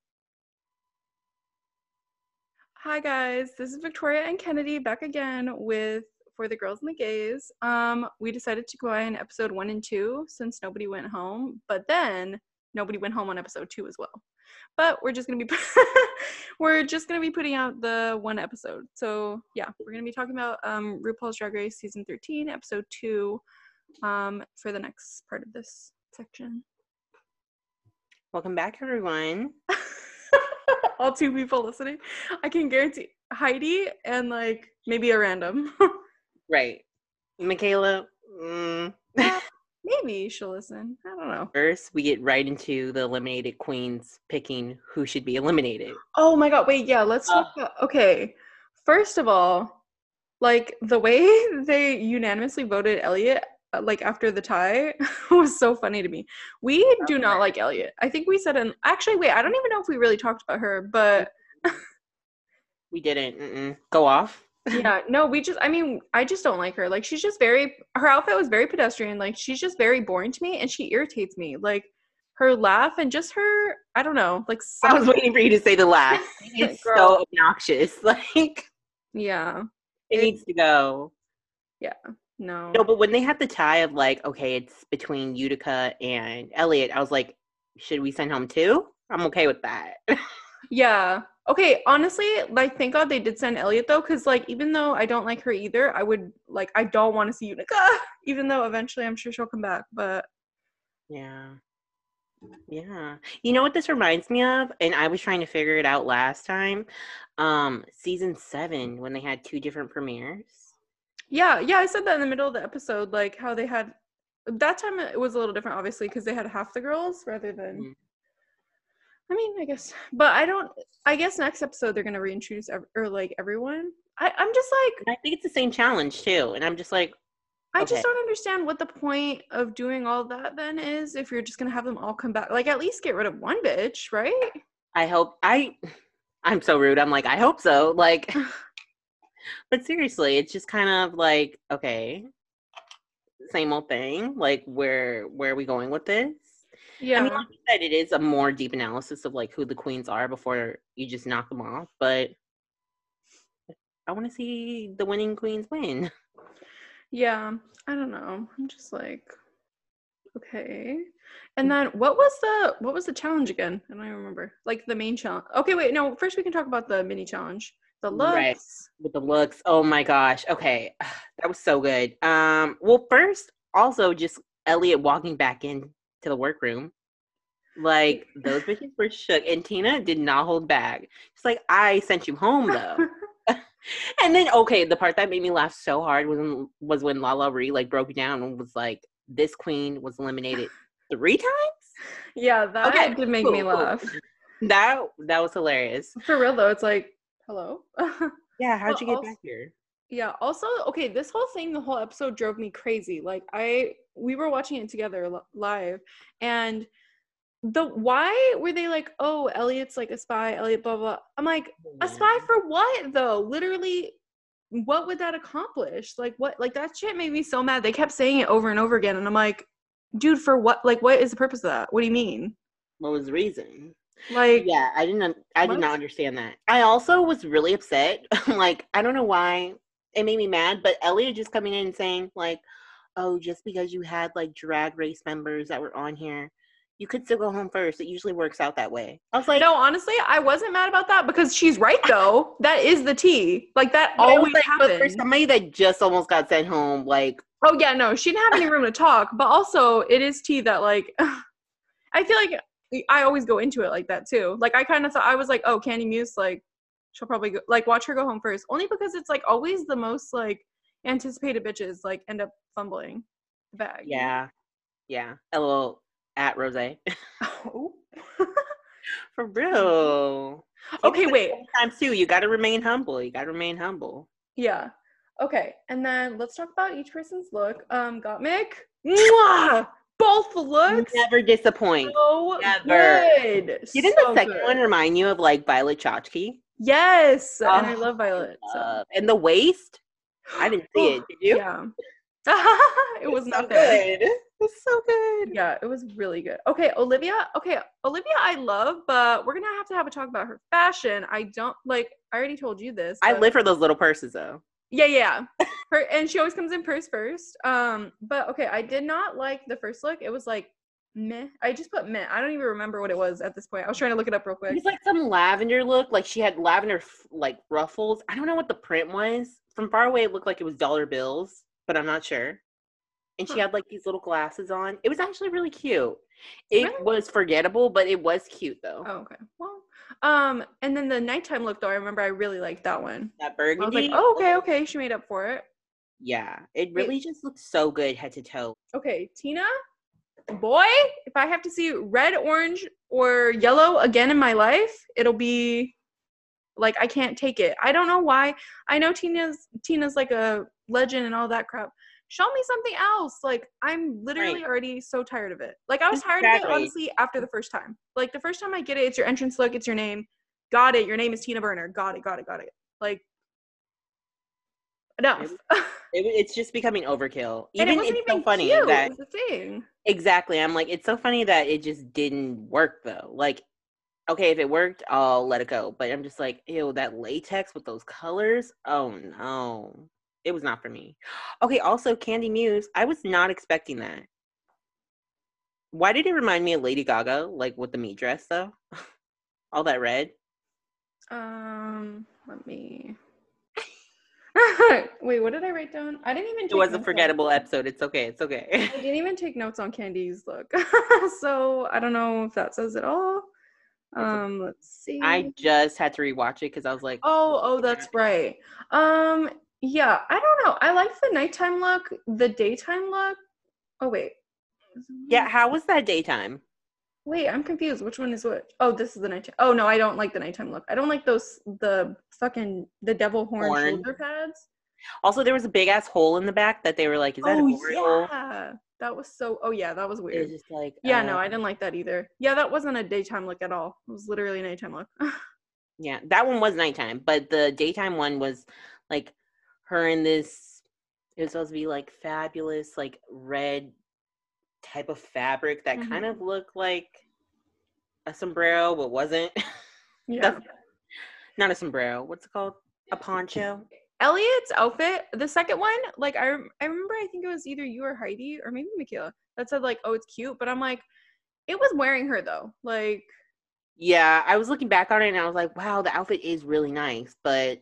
Hi guys, this is Victoria and Kennedy back again with For the Girls and the Gays. Um we decided to go in episode 1 and 2 since nobody went home, but then nobody went home on episode 2 as well. But we're just going to be we're just going to be putting out the one episode. So, yeah, we're going to be talking about um RuPaul's Drag Race season 13, episode 2 um for the next part of this section. Welcome back, everyone. all two people listening. I can guarantee Heidi and like maybe a random. Right, Michaela. Mm. Maybe she'll listen. I don't know. First, we get right into the eliminated queens picking who should be eliminated. Oh my god, wait, yeah, let's talk about okay. First of all, like the way they unanimously voted Elliott uh, like after the tie was so funny to me. We do not like Elliott. I think we said in actually wait, I don't even know if we really talked about her, but We didn't mm-mm. go off. Yeah no we just i mean i just don't like her like she's just very her outfit was very pedestrian like she's just very boring to me and she irritates me like her laugh and just her i don't know like I was waiting for you to say the laugh. It's so obnoxious. Like yeah it It- needs to go. Yeah. No No, but when they had the tie of like, okay, it's between Utica and Elliott, I was like, should we send home two? I'm okay with that. yeah okay honestly like thank god they did send elliott though because like even though i don't like her either i would like i don't want to see utica even though eventually i'm sure she'll come back but yeah. Yeah. You know what this reminds me of? And I was trying to figure it out last time. Um, season seven, when they had two different premieres. Yeah, yeah, I said that in the middle of the episode, like how they had that time it was a little different, obviously, because they had half the girls rather than. Mm. I mean, I guess, but I don't. I guess next episode they're gonna reintroduce ev- or like everyone. I I'm just like And I think it's the same challenge too. And I'm just like, I just don't understand what the point of doing all that then is if you're just gonna have them all come back. Like at least get rid of one bitch, right? I hope I I'm so rude. I'm like, I hope so. Like but seriously, it's just kind of like, okay, same old thing. Like where where are we going with this? Yeah. I mean, like you said, it is a more deep analysis of like who the queens are before you just knock them off. But I want to see the winning queens win. Yeah, I don't know. I'm just like, okay. And then what was the what was the challenge again? I don't even remember. Like the main challenge. Okay, wait, no. First, we can talk about the mini challenge. The looks. Right. With the looks, oh my gosh. Okay, that was so good. Um, well, first, also just Elliott walking back into the workroom. Like those bitches were shook, and Tina did not hold back. She's like, "I sent you home though." And then okay, the part that made me laugh so hard was when, was when LaLa Ri like broke down and was like, "This queen was eliminated three times." yeah, that Okay, did make cool, me cool. laugh. That that was hilarious. For real though, it's like, hello. Yeah, how'd Well, you get also- back here? Yeah, also, okay, this whole thing, the whole episode drove me crazy. Like I we were watching it together li- live and the why were they like, "Oh, Elliott's like a spy, Elliott blah blah." I'm like, "A spy mm. for what though?" Literally what would that accomplish? Like what like that shit made me so mad. They kept saying it over and over again and I'm like, "Dude, for what? Like what is the purpose of that? What do you mean?" What was the reason? Like yeah i didn't i did What? not understand that i also was really upset like i don't know why it made me mad but elliott just coming in and saying like oh just because you had like drag race members that were on here you could still go home first it usually works out that way i was like no, honestly, I wasn't mad about that because she's right though. That is the tea. Like that always like, but happens. for somebody that just almost got sent home like Oh yeah, no, she didn't have any room to talk. But also, it is tea that like, I feel like I always go into it like that too. Like I kind of thought I was like, oh, Candy Muse, like she'll probably go, like watch her go home first, only because it's like always the most like anticipated bitches like end up fumbling the bag. yeah yeah little at rose Oh. for real okay, wait. time too you gotta remain humble you gotta remain humble Yeah. Okay, and then let's talk about each person's look. Um, Gottmik, mwah! both looks never disappoint so Never. good. Didn't So the second good. one remind you of like Violet Chachki? Yes, and I Oh, love Violet. So. Uh, and the waist, I didn't see it. Did you? Yeah. it was not there. good. It's so good. Yeah, it was really good. Okay, Olivia. Okay, Olivia, I love, but we're gonna have to have a talk about her fashion. I don't like. I already told you this. I live for those little purses though. Yeah, yeah. Her and she always comes in purse first. Um, but okay, I did not like the first look. It was like meh. I just put meh. I don't even remember what it was at this point. I was trying to look it up real It quick. was like some lavender look. Like she had lavender f- like ruffles. I don't know what the print was. From far away, it looked like it was dollar bills, but I'm not sure. And she Huh. had like these little glasses on. It was actually really cute. It Really? was forgettable, but it was cute though. Oh, okay. Well, um, and then the nighttime look though, I remember I really liked that one. That I was burgundy. like, oh, okay, okay, she made up for it. Yeah, it Wait. really just looked so good head to toe. Okay, Tina, boy, if I have to see red, orange, or yellow again in my life, it'll be like I can't take it. I don't know why. I know Tina's Tina's like a legend and all that crap. Show me something else. Like I'm literally Right. already so tired of it. Like I was Just tired of it honestly after the first time. Like the first time I get it, it's your entrance look, it's your name. Got it. Your name is Tina Burner. Got it. Got it. Got it. Like enough. It, it's just becoming overkill. and it Even wasn't it's even so funny cute. that is the thing. exactly. I'm like, it's so funny that it just didn't work though. Like, okay, if it worked, I'll let it go. But I'm just like, ew, that latex with those colors. Oh no, it was not for me. Okay, also Kandy Muse. I was not expecting that. Why did it remind me of Lady Gaga, like with the meat dress though? All that red. Um, let me. Wait, what did I write down? I didn't even. It was a forgettable episode. It's okay. It's okay. I didn't even take notes on Kandy's look, so I don't know if that says it all. Um, let's see. I just had to rewatch it because I was like, Oh, oh, that's right. Um, yeah, I don't know. I like the nighttime look. The daytime look. Oh wait. yeah, how was that daytime? Wait, I'm confused. Which one is which? Oh, this is the nighttime. Oh no, I don't like the nighttime look. I don't like those the fucking the devil horn, Horn. shoulder pads. Also, there was a big ass hole in the back that they were like, "Is that oh a glory hole?" yeah, that was so. Oh yeah, that was weird. was just like, yeah, no, uh, I didn't like that either. Yeah, that wasn't a daytime look at all. It was literally a nighttime look. Yeah, that one was nighttime, but the daytime one was like her in this. It was supposed to be like fabulous, like red type of fabric that kind Mhm. of looked like a sombrero, but wasn't. yeah. Not a sombrero. What's it called? A poncho. Elliott's outfit, the second one, like I, I remember, I think it was either you or Heidi or maybe Michaela that said like, "Oh, it's cute," but I'm like, it was wearing her though. Like, Yeah, I was looking back on it and I was like, wow, the outfit is really nice, but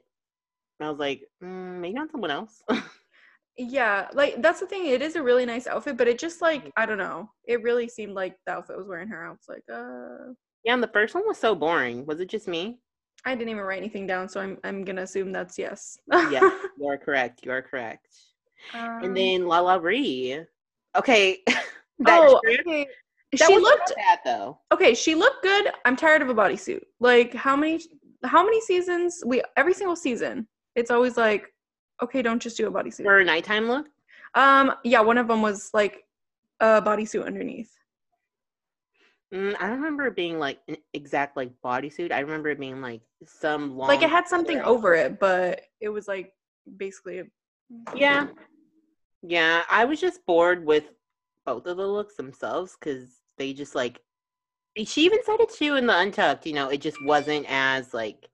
I was like, mm, maybe not someone else. yeah, like that's the thing. It is a really nice outfit, but it just like I don't know. It really seemed like the outfit was wearing her. I was like, uh, yeah, and the first one was so boring. Was it just me? I didn't even write anything down, so I'm I'm gonna assume that's yes. Yeah, you are correct. You are correct. Um, And then LaLa Ri. Okay. oh, dress- okay. she looked bad though. okay she looked good i'm tired of a bodysuit like how many how many seasons we every single season it's always like okay don't just do a bodysuit For a nighttime look. um yeah one of them was like a bodysuit underneath Mm, I don't remember it being like an exact like bodysuit. I remember it being like some long. like it had something over it but it was like basically a, Yeah. Yeah, I was just bored with both of the looks themselves because they just like. She even said it too in the Untucked. You know, it just wasn't as like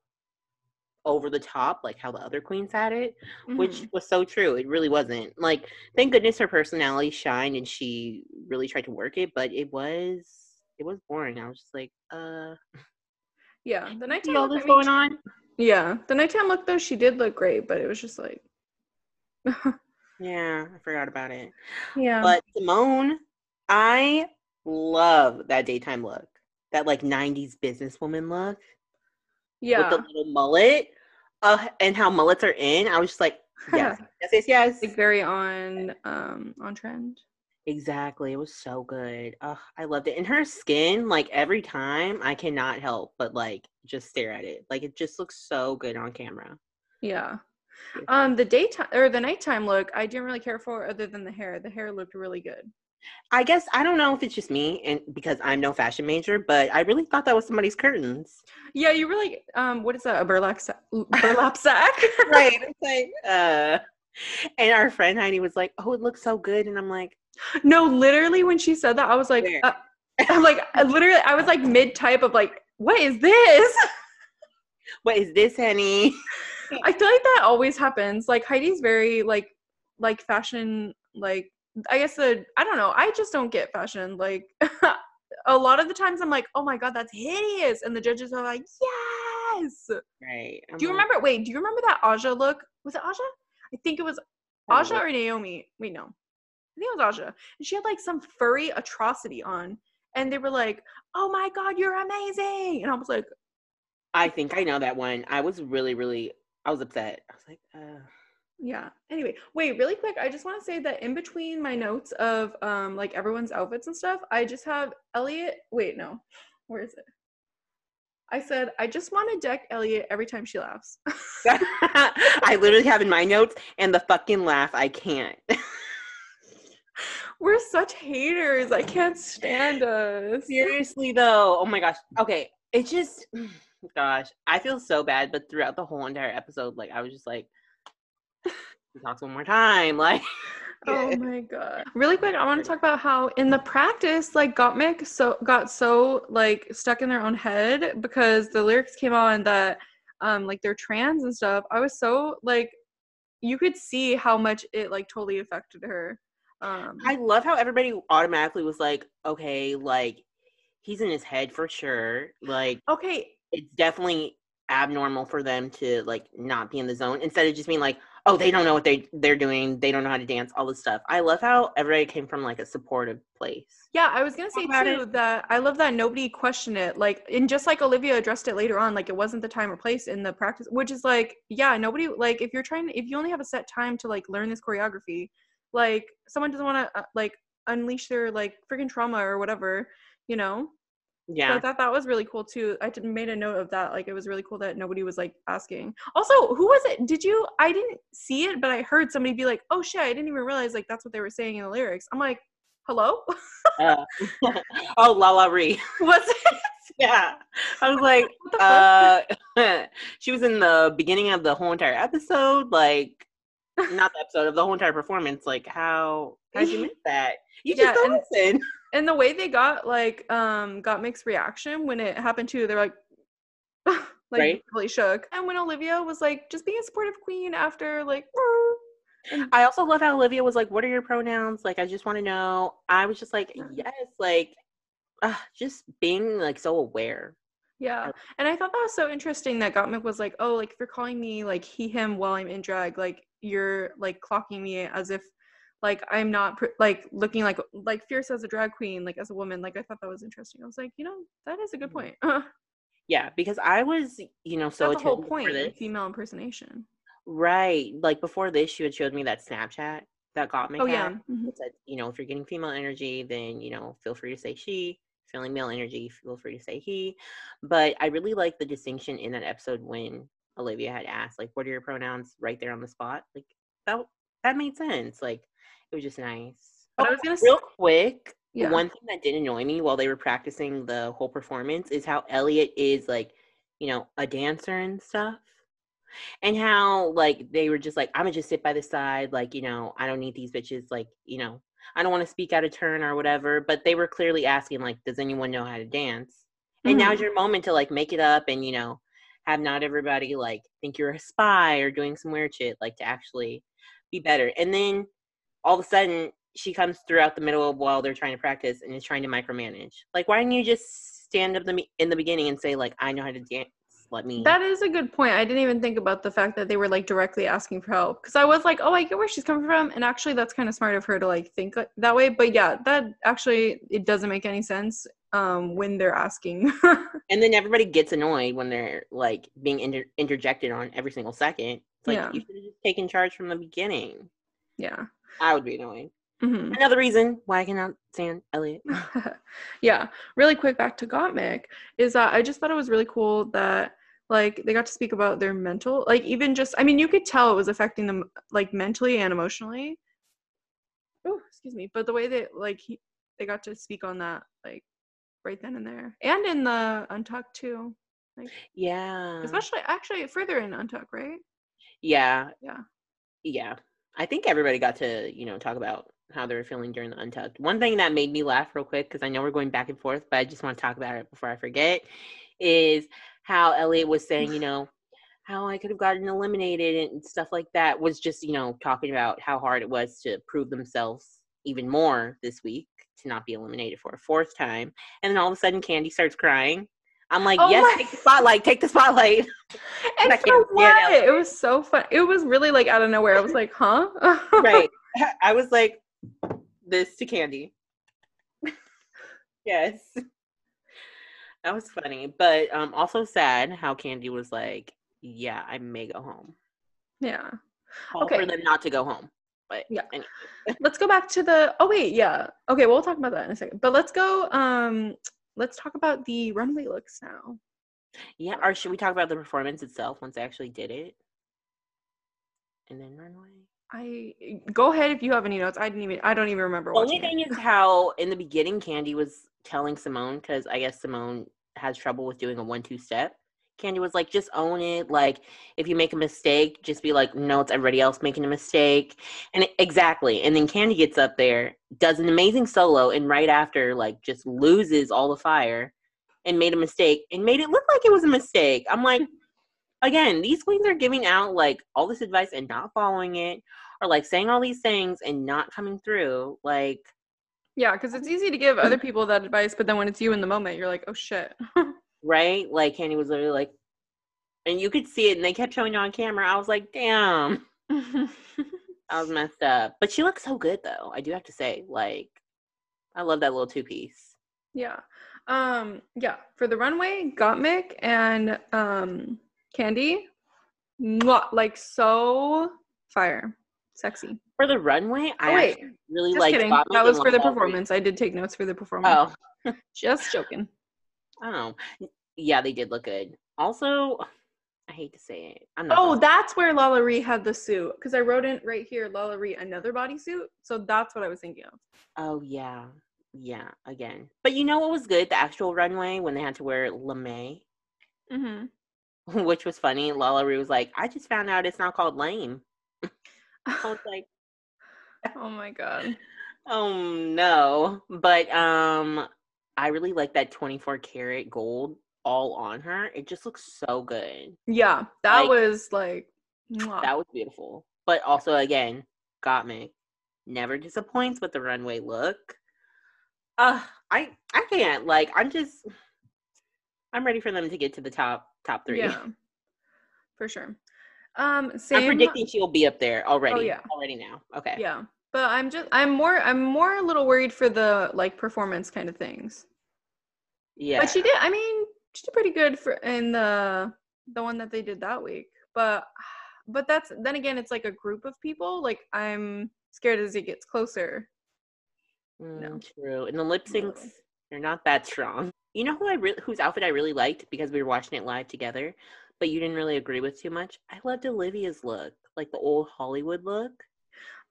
over the top like how the other queens had it, which Mhm. was so true. It really wasn't. Like, thank goodness her personality shined and she really tried to work it, but it was it was boring. I was just like, uh, yeah the nighttime all look, I this mean, going on. yeah the nighttime look though she did look great but it was just like Yeah, I forgot about it. yeah But Symone, I love that daytime look. That like 90s businesswoman look yeah with the little mullet. Uh, and how mullets are in. I was just like, yes, yes, yes, yes. like very on um on trend Exactly. It was so good. Uh, I loved it. And her skin, like every time, I cannot help but like just stare at it. Like it just looks so good on camera. Yeah. Um, the daytime or the nighttime look, I didn't really care for other than the hair. The hair looked really good. I guess I don't know if it's just me and because I'm no fashion major, but I really thought that was somebody's curtains. Yeah, you really um, what is that? A burlap sack? Burlap sack? right. It's like, uh, and our friend Heidi was like, "Oh, it looks so good," and I'm like, No, literally when she said that, I was like, uh, I'm like, literally, I was like mid type of like, what is this? "What is this, honey?" I feel like that always happens. Like Heidi's very like, like fashion. Like I guess the I don't know. I just don't get fashion. Like a lot of the times, I'm like, oh my god, that's hideous, and the judges are like, yes. Right. I'm Do you like, remember? Wait, do you remember that Aja look? Was it Aja? I think it was Aja or Naomi. Wait, no. I think it was Aja. And she had like some furry atrocity on. And they were like, oh my God, you're amazing. And I was like, I think I know that one. I was really, really, I was upset. I was like, uh, yeah. Anyway, wait, really quick. I just want to say that in between my notes of um like everyone's outfits and stuff, I just have Elliott. Wait, no. Where is it? I said, I just want to deck Elliott every time she laughs. I literally have in my notes and the fucking laugh. I can't. We're such haters. I can't stand us. Seriously though. Oh my gosh. Okay. It just gosh, I feel so bad, but throughout the whole entire episode, like I was just like talks one more time. Like Oh my god. Really quick, I want to talk about how in the practice, like Gottmik so got so like stuck in their own head because the lyrics came on that um like they're trans and stuff. I was so like you could see how much it like totally affected her. Um I love how everybody automatically was like, okay, like he's in his head for sure. Like okay, it's definitely abnormal for them to like not be in the zone instead of just being like, oh, they don't know what they they're doing, they don't know how to dance, all this stuff. I love how everybody came from like a supportive place. Yeah, I was gonna say about too that I love that nobody questioned it. Like, and just like Olivia addressed it later on, like it wasn't the time or place in the practice, which is like, yeah, nobody like if you're trying, if you only have a set time to like learn this choreography, like someone doesn't want to uh, like unleash their like freaking trauma or whatever, you know. So Yeah. I thought that was really cool too. I made a note of that. Like it was really cool that nobody was like asking. Also, who was it? Did you? I didn't see it, but I heard somebody be like, "Oh shit!" I didn't even realize like that's what they were saying in the lyrics. I'm like, "Hello." Uh, oh, LaLa Ri. was it? Yeah. I was like, What the fuck? uh she was in the beginning of the whole entire episode, like not the episode of the whole entire performance. Like how how'd you miss that? You just Yeah, don't and- listen. and the way they got like um got mixed reaction when it happened too they're like like Right. really shook and when olivia was like just being a supportive queen after like I also love how Olivia was like, "What are your pronouns?" Like, I just want to know. I was just like, "Yes," like, uh, just being like so aware. Yeah and i thought that was so interesting that gottmik was like oh like if you're calling me like he him while i'm in drag like you're like clocking me as if like i'm not pr- like looking like like fierce as a drag queen like as a woman like i thought that was interesting i was like you know that is a good Mhm. point Yeah, because I was, you know, so that's the whole point female impersonation Right. Like before this, she had showed me that Snapchat that got me. oh yeah Mhm. It said, you know, if you're getting female energy, then, you know, feel free to say she. Feeling male energy, feel free to say he. But I really like the distinction in that episode when Olivia had asked, like, what are your pronouns right there on the spot? Like, that, that made sense. Like, it was just nice. But I Oh, was gonna oh, s- real quick, yeah one thing that did annoy me while they were practicing the whole performance is how Elliott is like, you know, a dancer and stuff. And how like they were just like, I'm gonna just sit by the side, like, you know, I don't need these bitches, like, you know, I don't want to speak out of turn or whatever. But they were clearly asking, like, does anyone know how to dance? And now's Mhm. your moment to like make it up and, you know, have not everybody like think you're a spy or doing some weird shit, like to actually be better. And then all of a sudden she comes throughout the middle of while they're trying to practice and is trying to micromanage. Like, why didn't you just stand up the me- in the beginning and say like, I know how to dance. Let me. That is a good point. I didn't even think about the fact that they were like directly asking for help because I was like, oh, I get where she's coming from, and actually, that's kind of smart of her to like think that way. But yeah, that actually it doesn't make any sense um when they're asking. and then everybody gets annoyed when they're like being inter- interjected on every single second. It's like Yeah. you should have just taken charge from the beginning. yeah. I would be annoyed. hmm Another reason why I cannot stand Elliott. yeah. Really quick back to Gottmik is that I just thought it was really cool that like they got to speak about their mental like even just I mean you could tell it was affecting them like mentally and emotionally. Oh, excuse me. But the way that like he, they got to speak on that like right then and there. And in the Untucked too. Yeah. Especially actually further in Untucked, right? Yeah. Yeah. Yeah. I think everybody got to, you know, talk about how they were feeling during the Untucked. One thing that made me laugh real quick, because I know we're going back and forth, but I just want to talk about it before I forget, is how Elliott was saying, you know, how I could have gotten eliminated and stuff like that was just, you know, talking about how hard it was to prove themselves even more this week to not be eliminated for a fourth time. And then all of a sudden Kandy starts crying. I'm like, Oh yes, my- take the spotlight, take the spotlight. And I for what? Elliott. It was so fun. It was really like out of nowhere. I was like, huh? right. I was like, this to Kandy. yes. That was funny. But um also sad how Kandy was like, Yeah, I may go home. yeah. Call Okay. for them not to go home. But Yeah. anyway. Let's go back to the oh wait, yeah. Okay, we'll talk about that in a second. But let's go um let's talk about the runway looks now. Yeah, or should we talk about the performance itself once I actually did it? And then runway. I go ahead if you have any notes. I didn't even I don't even remember The only thing is how in the beginning Kandy was telling Symone because I guess Symone has trouble with doing a one-two step. Kandy was like, just own it. Like, if you make a mistake, just be like, no, it's everybody else making a mistake. And it- exactly. And then Kandy gets up there, does an amazing solo, and right after, like, just loses all the fire and made a mistake and made it look like it was a mistake. I'm like, again, these queens are giving out like all this advice and not following it, or like saying all these things and not coming through. Like, Yeah, because it's easy to give other people that advice, but then when it's you in the moment, you're like, oh shit. right? Like Kandy was literally like, and you could see it, and they kept showing it on camera. I was like, damn, I was messed up. But she looks so good, though. I do have to say, like, I love that little two piece. yeah. Um, yeah. For the runway, Gottmik and um Kandy. mwah, like so fire. Sexy. For the runway, I Oh, wait. really like. That was for the performance. I did take notes for the performance. Oh, Just joking. Oh. Yeah, they did look good. Also, I hate to say it. I'm not. Oh, that's where LaLa Ri had the suit. Because I wrote in right here, LaLa Ri, another bodysuit. So that's what I was thinking of. oh yeah, yeah. Again, but you know what was good? The actual runway when they had to wear lame. Mm-hmm. which was funny. LaLa Ri was like, I just found out it's not called lame. I was like, oh my god. oh no. But um I really like that 24 karat gold all on her. It just looks so good. Yeah, that Like- was like mwah. That was beautiful. But also again, Gottmik. Never disappoints with the runway look. Uh I I can't like I'm just I'm ready for them to get to the top top three. Yeah, for sure. Um, same. I'm predicting she'll be up there already. yeah. Already now. Okay. Yeah, but I'm just I'm more I'm more a little worried for the like performance kind of things. Yeah. But she did. I mean, she did pretty good for in the the one that they did that week. But but that's then again, it's like a group of people. Like I'm scared as it gets closer. No. Mm, True. And the lip Not really. syncs, they're not that strong. You know who I really whose outfit I really liked because we were watching it live together, but you didn't really agree with too much. I loved Olivia's look, like the old Hollywood look.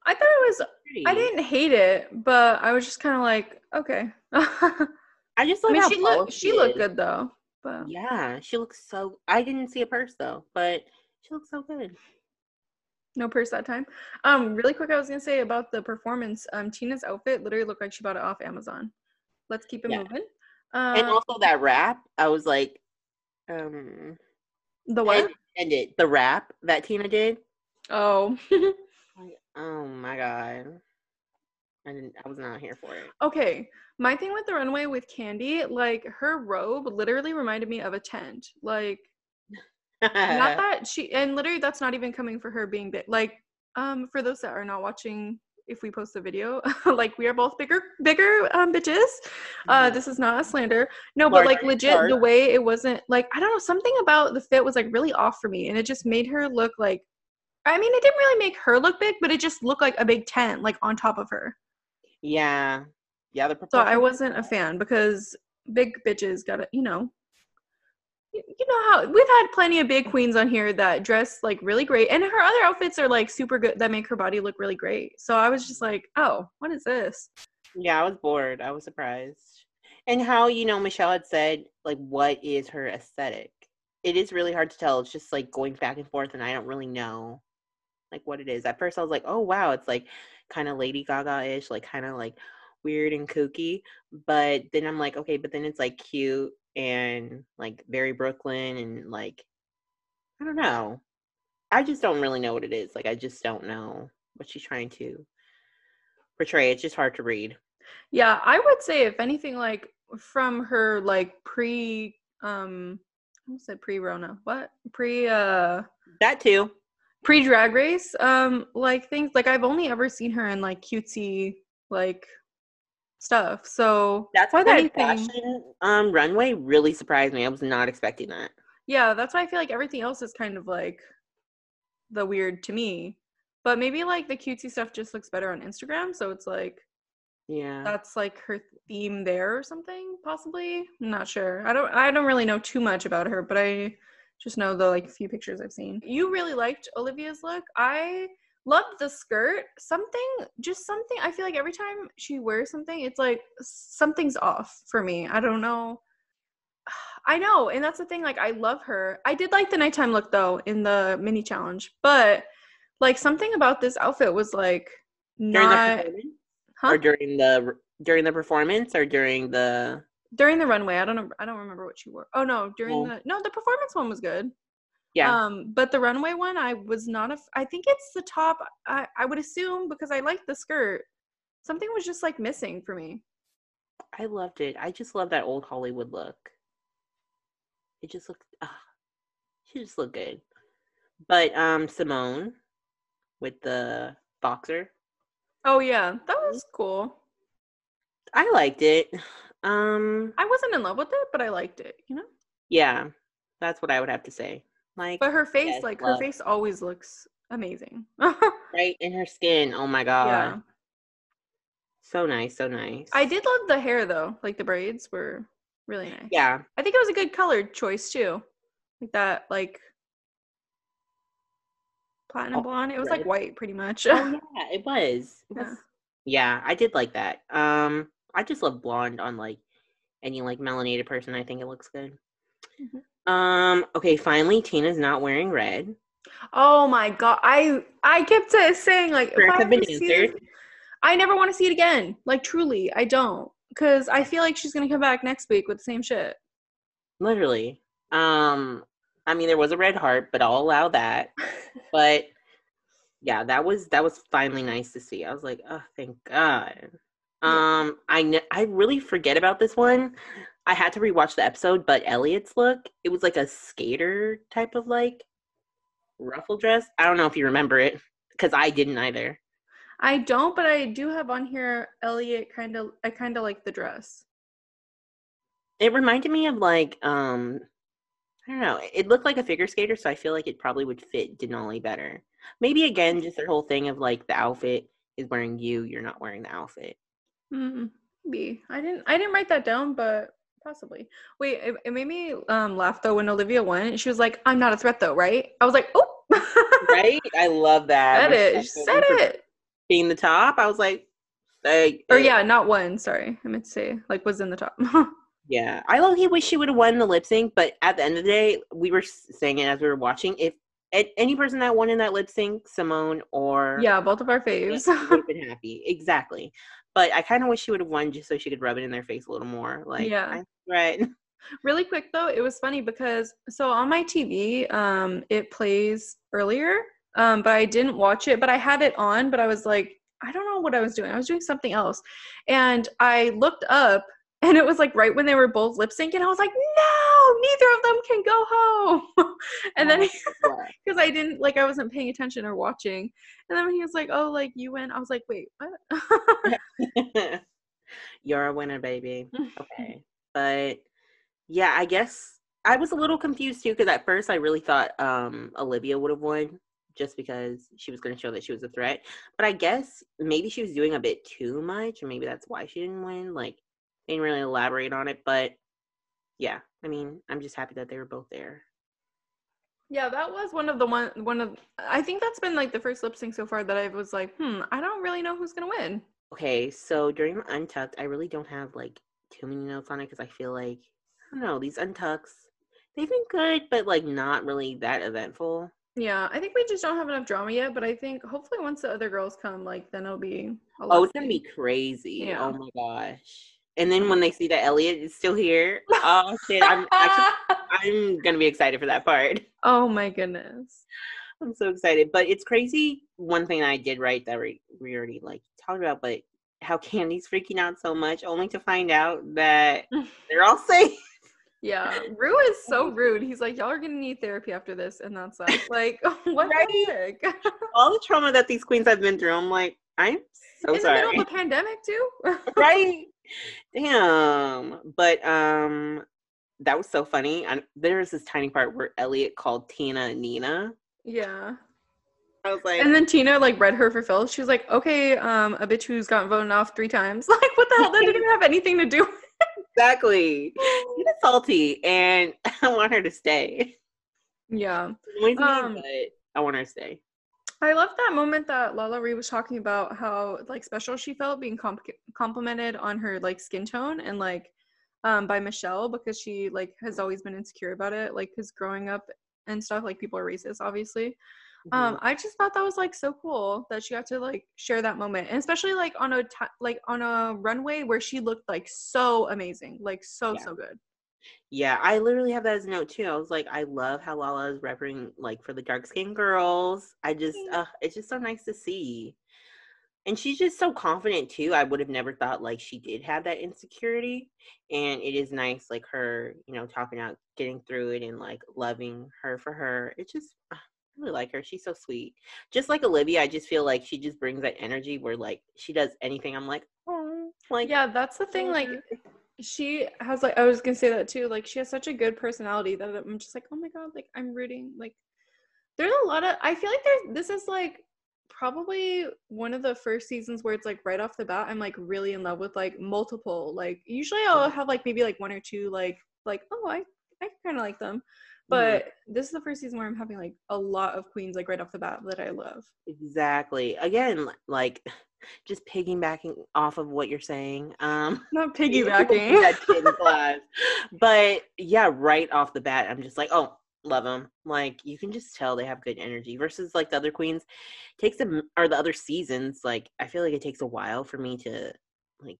I thought it was. Pretty. I didn't hate it, but I was just kind of like, okay. I I just love mean, how she looked. She looked good though. But Yeah, she looks so. I didn't see a purse though, but she looks so good. no purse that time. Um, really quick, I was gonna say about the performance. Um, Tina's outfit literally looked like she bought it off Amazon. Let's keep it Yeah. moving. and Um, also that wrap, I was like, um, the what? and, and it the rap that Tina did. Oh. Oh my god, I didn't. I was not here for it. okay. My thing with the runway with Kandy, like her robe literally reminded me of a tent. Like not that she and literally that's not even coming for her being big. Like, um, for those that are not watching if we post the video, like we are both bigger, bigger um bitches. Uh Mhm. this is not a slander. No, but like legit the way it wasn't like I don't know, something about the fit was like really off for me and it just made her look like I mean it didn't really make her look big, but it just looked like a big tent like on top of her. Yeah. Yeah, the So I wasn't a fan because big bitches gotta, you know. You know how we've had plenty of big queens on here that dress like really great, and her other outfits are like super good that make her body look really great. So I was just like, oh, what is this? Yeah, I was bored. I was surprised. And how, you know, Michelle had said, like, what is her aesthetic? It is really hard to tell. It's just like going back and forth, and I don't really know like what it is. At first I was like, oh wow, it's like kind of Lady Gaga-ish, like kind of like weird and kooky. But then I'm like, okay, but then it's like cute and like very Brooklyn and like I don't know. I just don't really know what it is. Like I just don't know what she's trying to portray. It's just hard to read. Yeah, I would say if anything, like from her like pre um I almost said pre Rona. What? Pre uh That too. pre drag race. Um like things like I've only ever seen her in like cutesy like stuff. So That's why that fashion um runway really surprised me. I was not expecting that. yeah, that's why I feel like everything else is kind of like the weird to me. But maybe like the cutesy stuff just looks better on Instagram. So it's like Yeah. that's like her theme there or something possibly i'm not sure i don't i don't really know too much about her but i just know the like few pictures i've seen you really liked olivia's look i loved the skirt. Something just something i feel like every time she wears something it's like something's off for me. I don't know. I know and that's the thing like i love her. I did like the nighttime look though in the mini challenge but like something about this outfit was like during not the performance? Huh? or during the during the performance or during the during the runway. I don't know i don't remember what she wore. Oh no during Oh. the no the performance one was good yeah um but the runway one i was not a f- i think it's the top i i would assume because i liked the skirt something was just like missing for me I loved it. I just love that old Hollywood look. It just looked ah, she just looked good. But um Symone with the boxer, oh yeah that was cool I liked it. Um i wasn't in love with it but i liked it you know yeah, that's what I would have to say. Like but her face Yes, like her face always looks amazing right in her skin. Oh my god. yeah So nice, so nice. i did love the hair though like the braids were really nice Yeah. I think it was a good color choice too. Like that, like platinum Oh, blonde. It was like white pretty much. Oh yeah, it was. It Yeah. was yeah, I did like that. Um I just love blonde on like any like melanated person. I think it looks good. Mhm. Um, okay, finally Tina's not wearing red. oh my god. I I kept sa- saying like Prayers I have been this- I never want to see it again. Like truly, I don't. Cause I feel like she's gonna come back next week with the same shit. Literally. Um, I mean there was a red heart, but I'll allow that. But yeah, that was that was finally nice to see. I was like, oh thank God. Um, I kn- I really forget about this one. I had to rewatch the episode, but Elliott's look, it was like a skater type of like ruffle dress. I don't know if you remember it because I didn't either. I don't, but I do have on here Elliott kind of I kind of like the dress. It reminded me of like um I don't know. It looked like a figure skater, so I feel like it probably would fit Denali better. Maybe again, just their whole thing of like the outfit is wearing you, you're not wearing the outfit. Mm, maybe I didn't. I didn't write that down, but possibly. Wait, it, it made me um, laugh though when Olivia won. She was like, "I'm not a threat, though, right?" I was like, "Oh, Right? I love that. said it. She said it." Being the top, I was like, say Or yeah, not one. Sorry, I meant to say like was in the top. Yeah, I low-key wish she would have won the lip sync, but at the end of the day, we were saying it as we were watching. If any person that won in that lip sync, Symone or yeah, both of our faves. would have been happy. Exactly. But I kind of wish she would have won just so she could rub it in their face a little more. Like, Yeah. Right. really quick though, it was funny because so on my TV, um, it plays earlier, um, but I didn't watch it. But I had it on, but I was like, I don't know what I was doing. I was doing something else, and I looked up, and it was like right when they were both lip syncing. I was like, no, neither of them can go home. and then because I didn't like I wasn't paying attention or watching, and then when he was like, oh, like you win. I was like, wait, what? You're a winner, baby. Okay. But yeah, I guess I was a little confused too because at first I really thought um Olivia would have won just because she was going to show that she was a threat. But I guess maybe she was doing a bit too much, and maybe that's why she didn't win. Like, they didn't really elaborate on it, but yeah, I mean, I'm just happy that they were both there. Yeah, that was one of the one one of I think that's been like the first lip sync so far that I was like, hmm, I don't really know who's gonna win. Okay, so during the untucked, I really don't have like too many notes on it because I feel like I don't know these untucks. They've been good, but like not really that eventful. Yeah, I think we just don't have enough drama yet, but I think hopefully once the other girls come, like then it'll be. A oh, it's gonna be crazy. Yeah. Oh my gosh. And then when they see that Elliott is still here, oh shit! I'm actually I'm gonna be excited for that part. Oh my goodness. I'm so excited. But it's crazy. One thing I did right that we, we already like talked about, but how Kandy's freaking out so much, only to find out that they're all safe. Yeah, Ru is so rude. He's like, y'all are gonna need therapy after this, and that's us. Like, what right? the heck? All the trauma that these queens have been through. I'm like, I'm so In sorry. In the middle of a pandemic too. right. Damn. But um, that was so funny. And there was this tiny part where Elliott called Tina Nina. Yeah. I was like, and then Tina like read her for Phil. She was like, "Okay, um, a bitch who's gotten voted off three times. Like, what the hell? That didn't have anything to do." exactly. She's salty, and I want her to stay. Yeah. Um, but I want her to stay. I love that moment that Lala Ri was talking about how like special she felt being comp- complimented on her like skin tone and like um by Michelle because she like has always been insecure about it like because growing up and stuff like people are racist obviously mm-hmm. um i just thought that was like so cool that she got to like share that moment and especially like on a t- like on a runway where she looked like so amazing like so yeah. so good yeah i literally have that as a note too i was like i love how lala is repping like for the dark skinned girls i just uh, it's just so nice to see. And she's just so confident too i would have never thought like she did have that insecurity and it is nice like her you know talking out getting through it and like loving her for her it's just uh, I really like her she's so sweet. Just like olivia i just feel like she just brings that energy where like she does anything i'm like oh like yeah that's the thing like she has like i was gonna say that too like she has such a good personality that i'm just like oh my god like i'm rooting like there's a lot of i feel like there's this is like probably one of the first seasons where it's like right off the bat i'm like really in love with like multiple like usually i'll have like maybe like one or two like like oh i i kind of like them mm-hmm. but mm-hmm. this is the first season where i'm having like a lot of queens like right off the bat that i love exactly again like just piggybacking off of what you're saying um not piggybacking but yeah right off the bat i'm just like oh love them. Like you can just tell they have good energy versus like the other queens takes them or the other seasons. Like I feel like it takes a while for me to like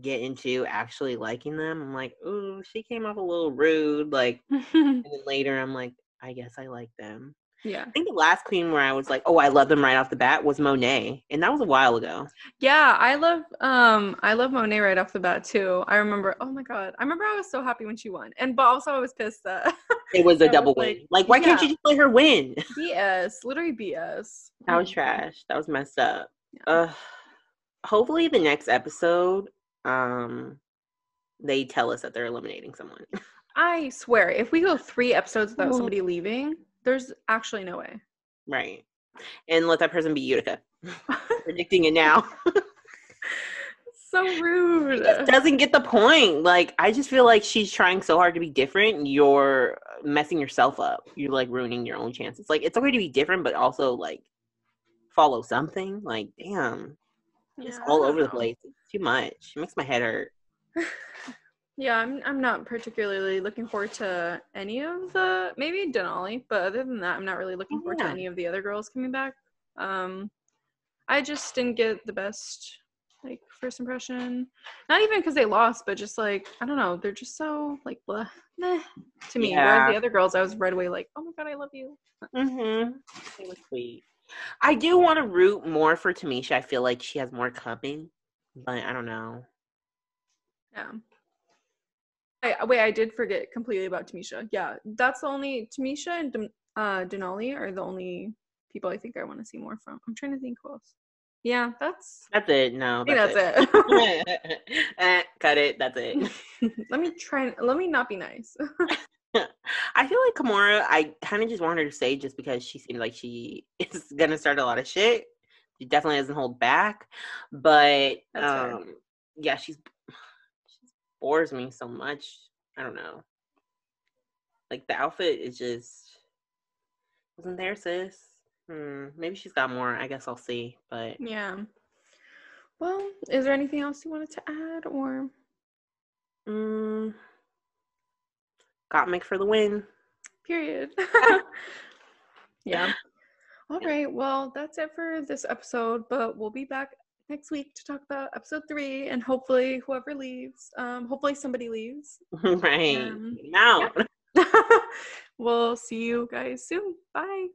get into actually liking them. I'm like, oh, she came off a little rude. Like, and then later I'm like, I guess I like them. Yeah. I think the last queen where I was like, oh, I love them right off the bat was Monet. And that was a while ago. Yeah, I love um I love Monet right off the bat too. I remember, oh my god. I remember I was so happy when she won. And but also I was pissed that it was a double was win. Like, like why yeah. can't you just let her win? BS. Literally BS. That was trash. That was messed up. Yeah. Uh hopefully the next episode, um they tell us that they're eliminating someone. I swear, if we go three episodes without somebody leaving, there's actually no way. Right. And let that person be Utica. Predicting it now. so rude. doesn't get the point. Like, I just feel like she's trying so hard to be different. You're messing yourself up. You're like ruining your own chances. Like, it's okay to be different, but also like follow something. Like, damn. Yeah, it's all over know. the place. It's too much. It makes my head hurt. Yeah, I'm I'm not particularly looking forward to any of the maybe Denali, but other than that, I'm not really looking forward yeah. to any of the other girls coming back. Um, I just didn't get the best like first impression. Not even because they lost, but just like I don't know, they're just so like blah, meh, to me. Yeah. Whereas the other girls, I was right away like, oh my god, I love you. Mm-hmm. They were sweet. I do want to root more for Tamisha. I feel like she has more coming, but I don't know. Yeah. I, wait, I did forget completely about Tamisha. Yeah, that's the only Tamisha and uh, Denali are the only people I think I want to see more from. I'm trying to think who else. Yeah, that's that's it. No, that's, that's it. it. eh, cut it. That's it. let me try. Let me not be nice. I feel like Kahmora. I kind of just want her to say just because she seems like she is gonna start a lot of shit. She definitely doesn't hold back, but um, yeah, she's bores me so much. I don't know. Like the outfit is just wasn't there, sis. Hmm. Maybe she's got more. I guess I'll see. But yeah. Well, is there anything else you wanted to add, or? Mm, Gottmik for the win. Period. Yeah. All right. Well, that's it for this episode, but we'll be back next week to talk about episode three and hopefully whoever leaves, um, hopefully somebody leaves. right. Um, now. we'll see you guys soon. Bye.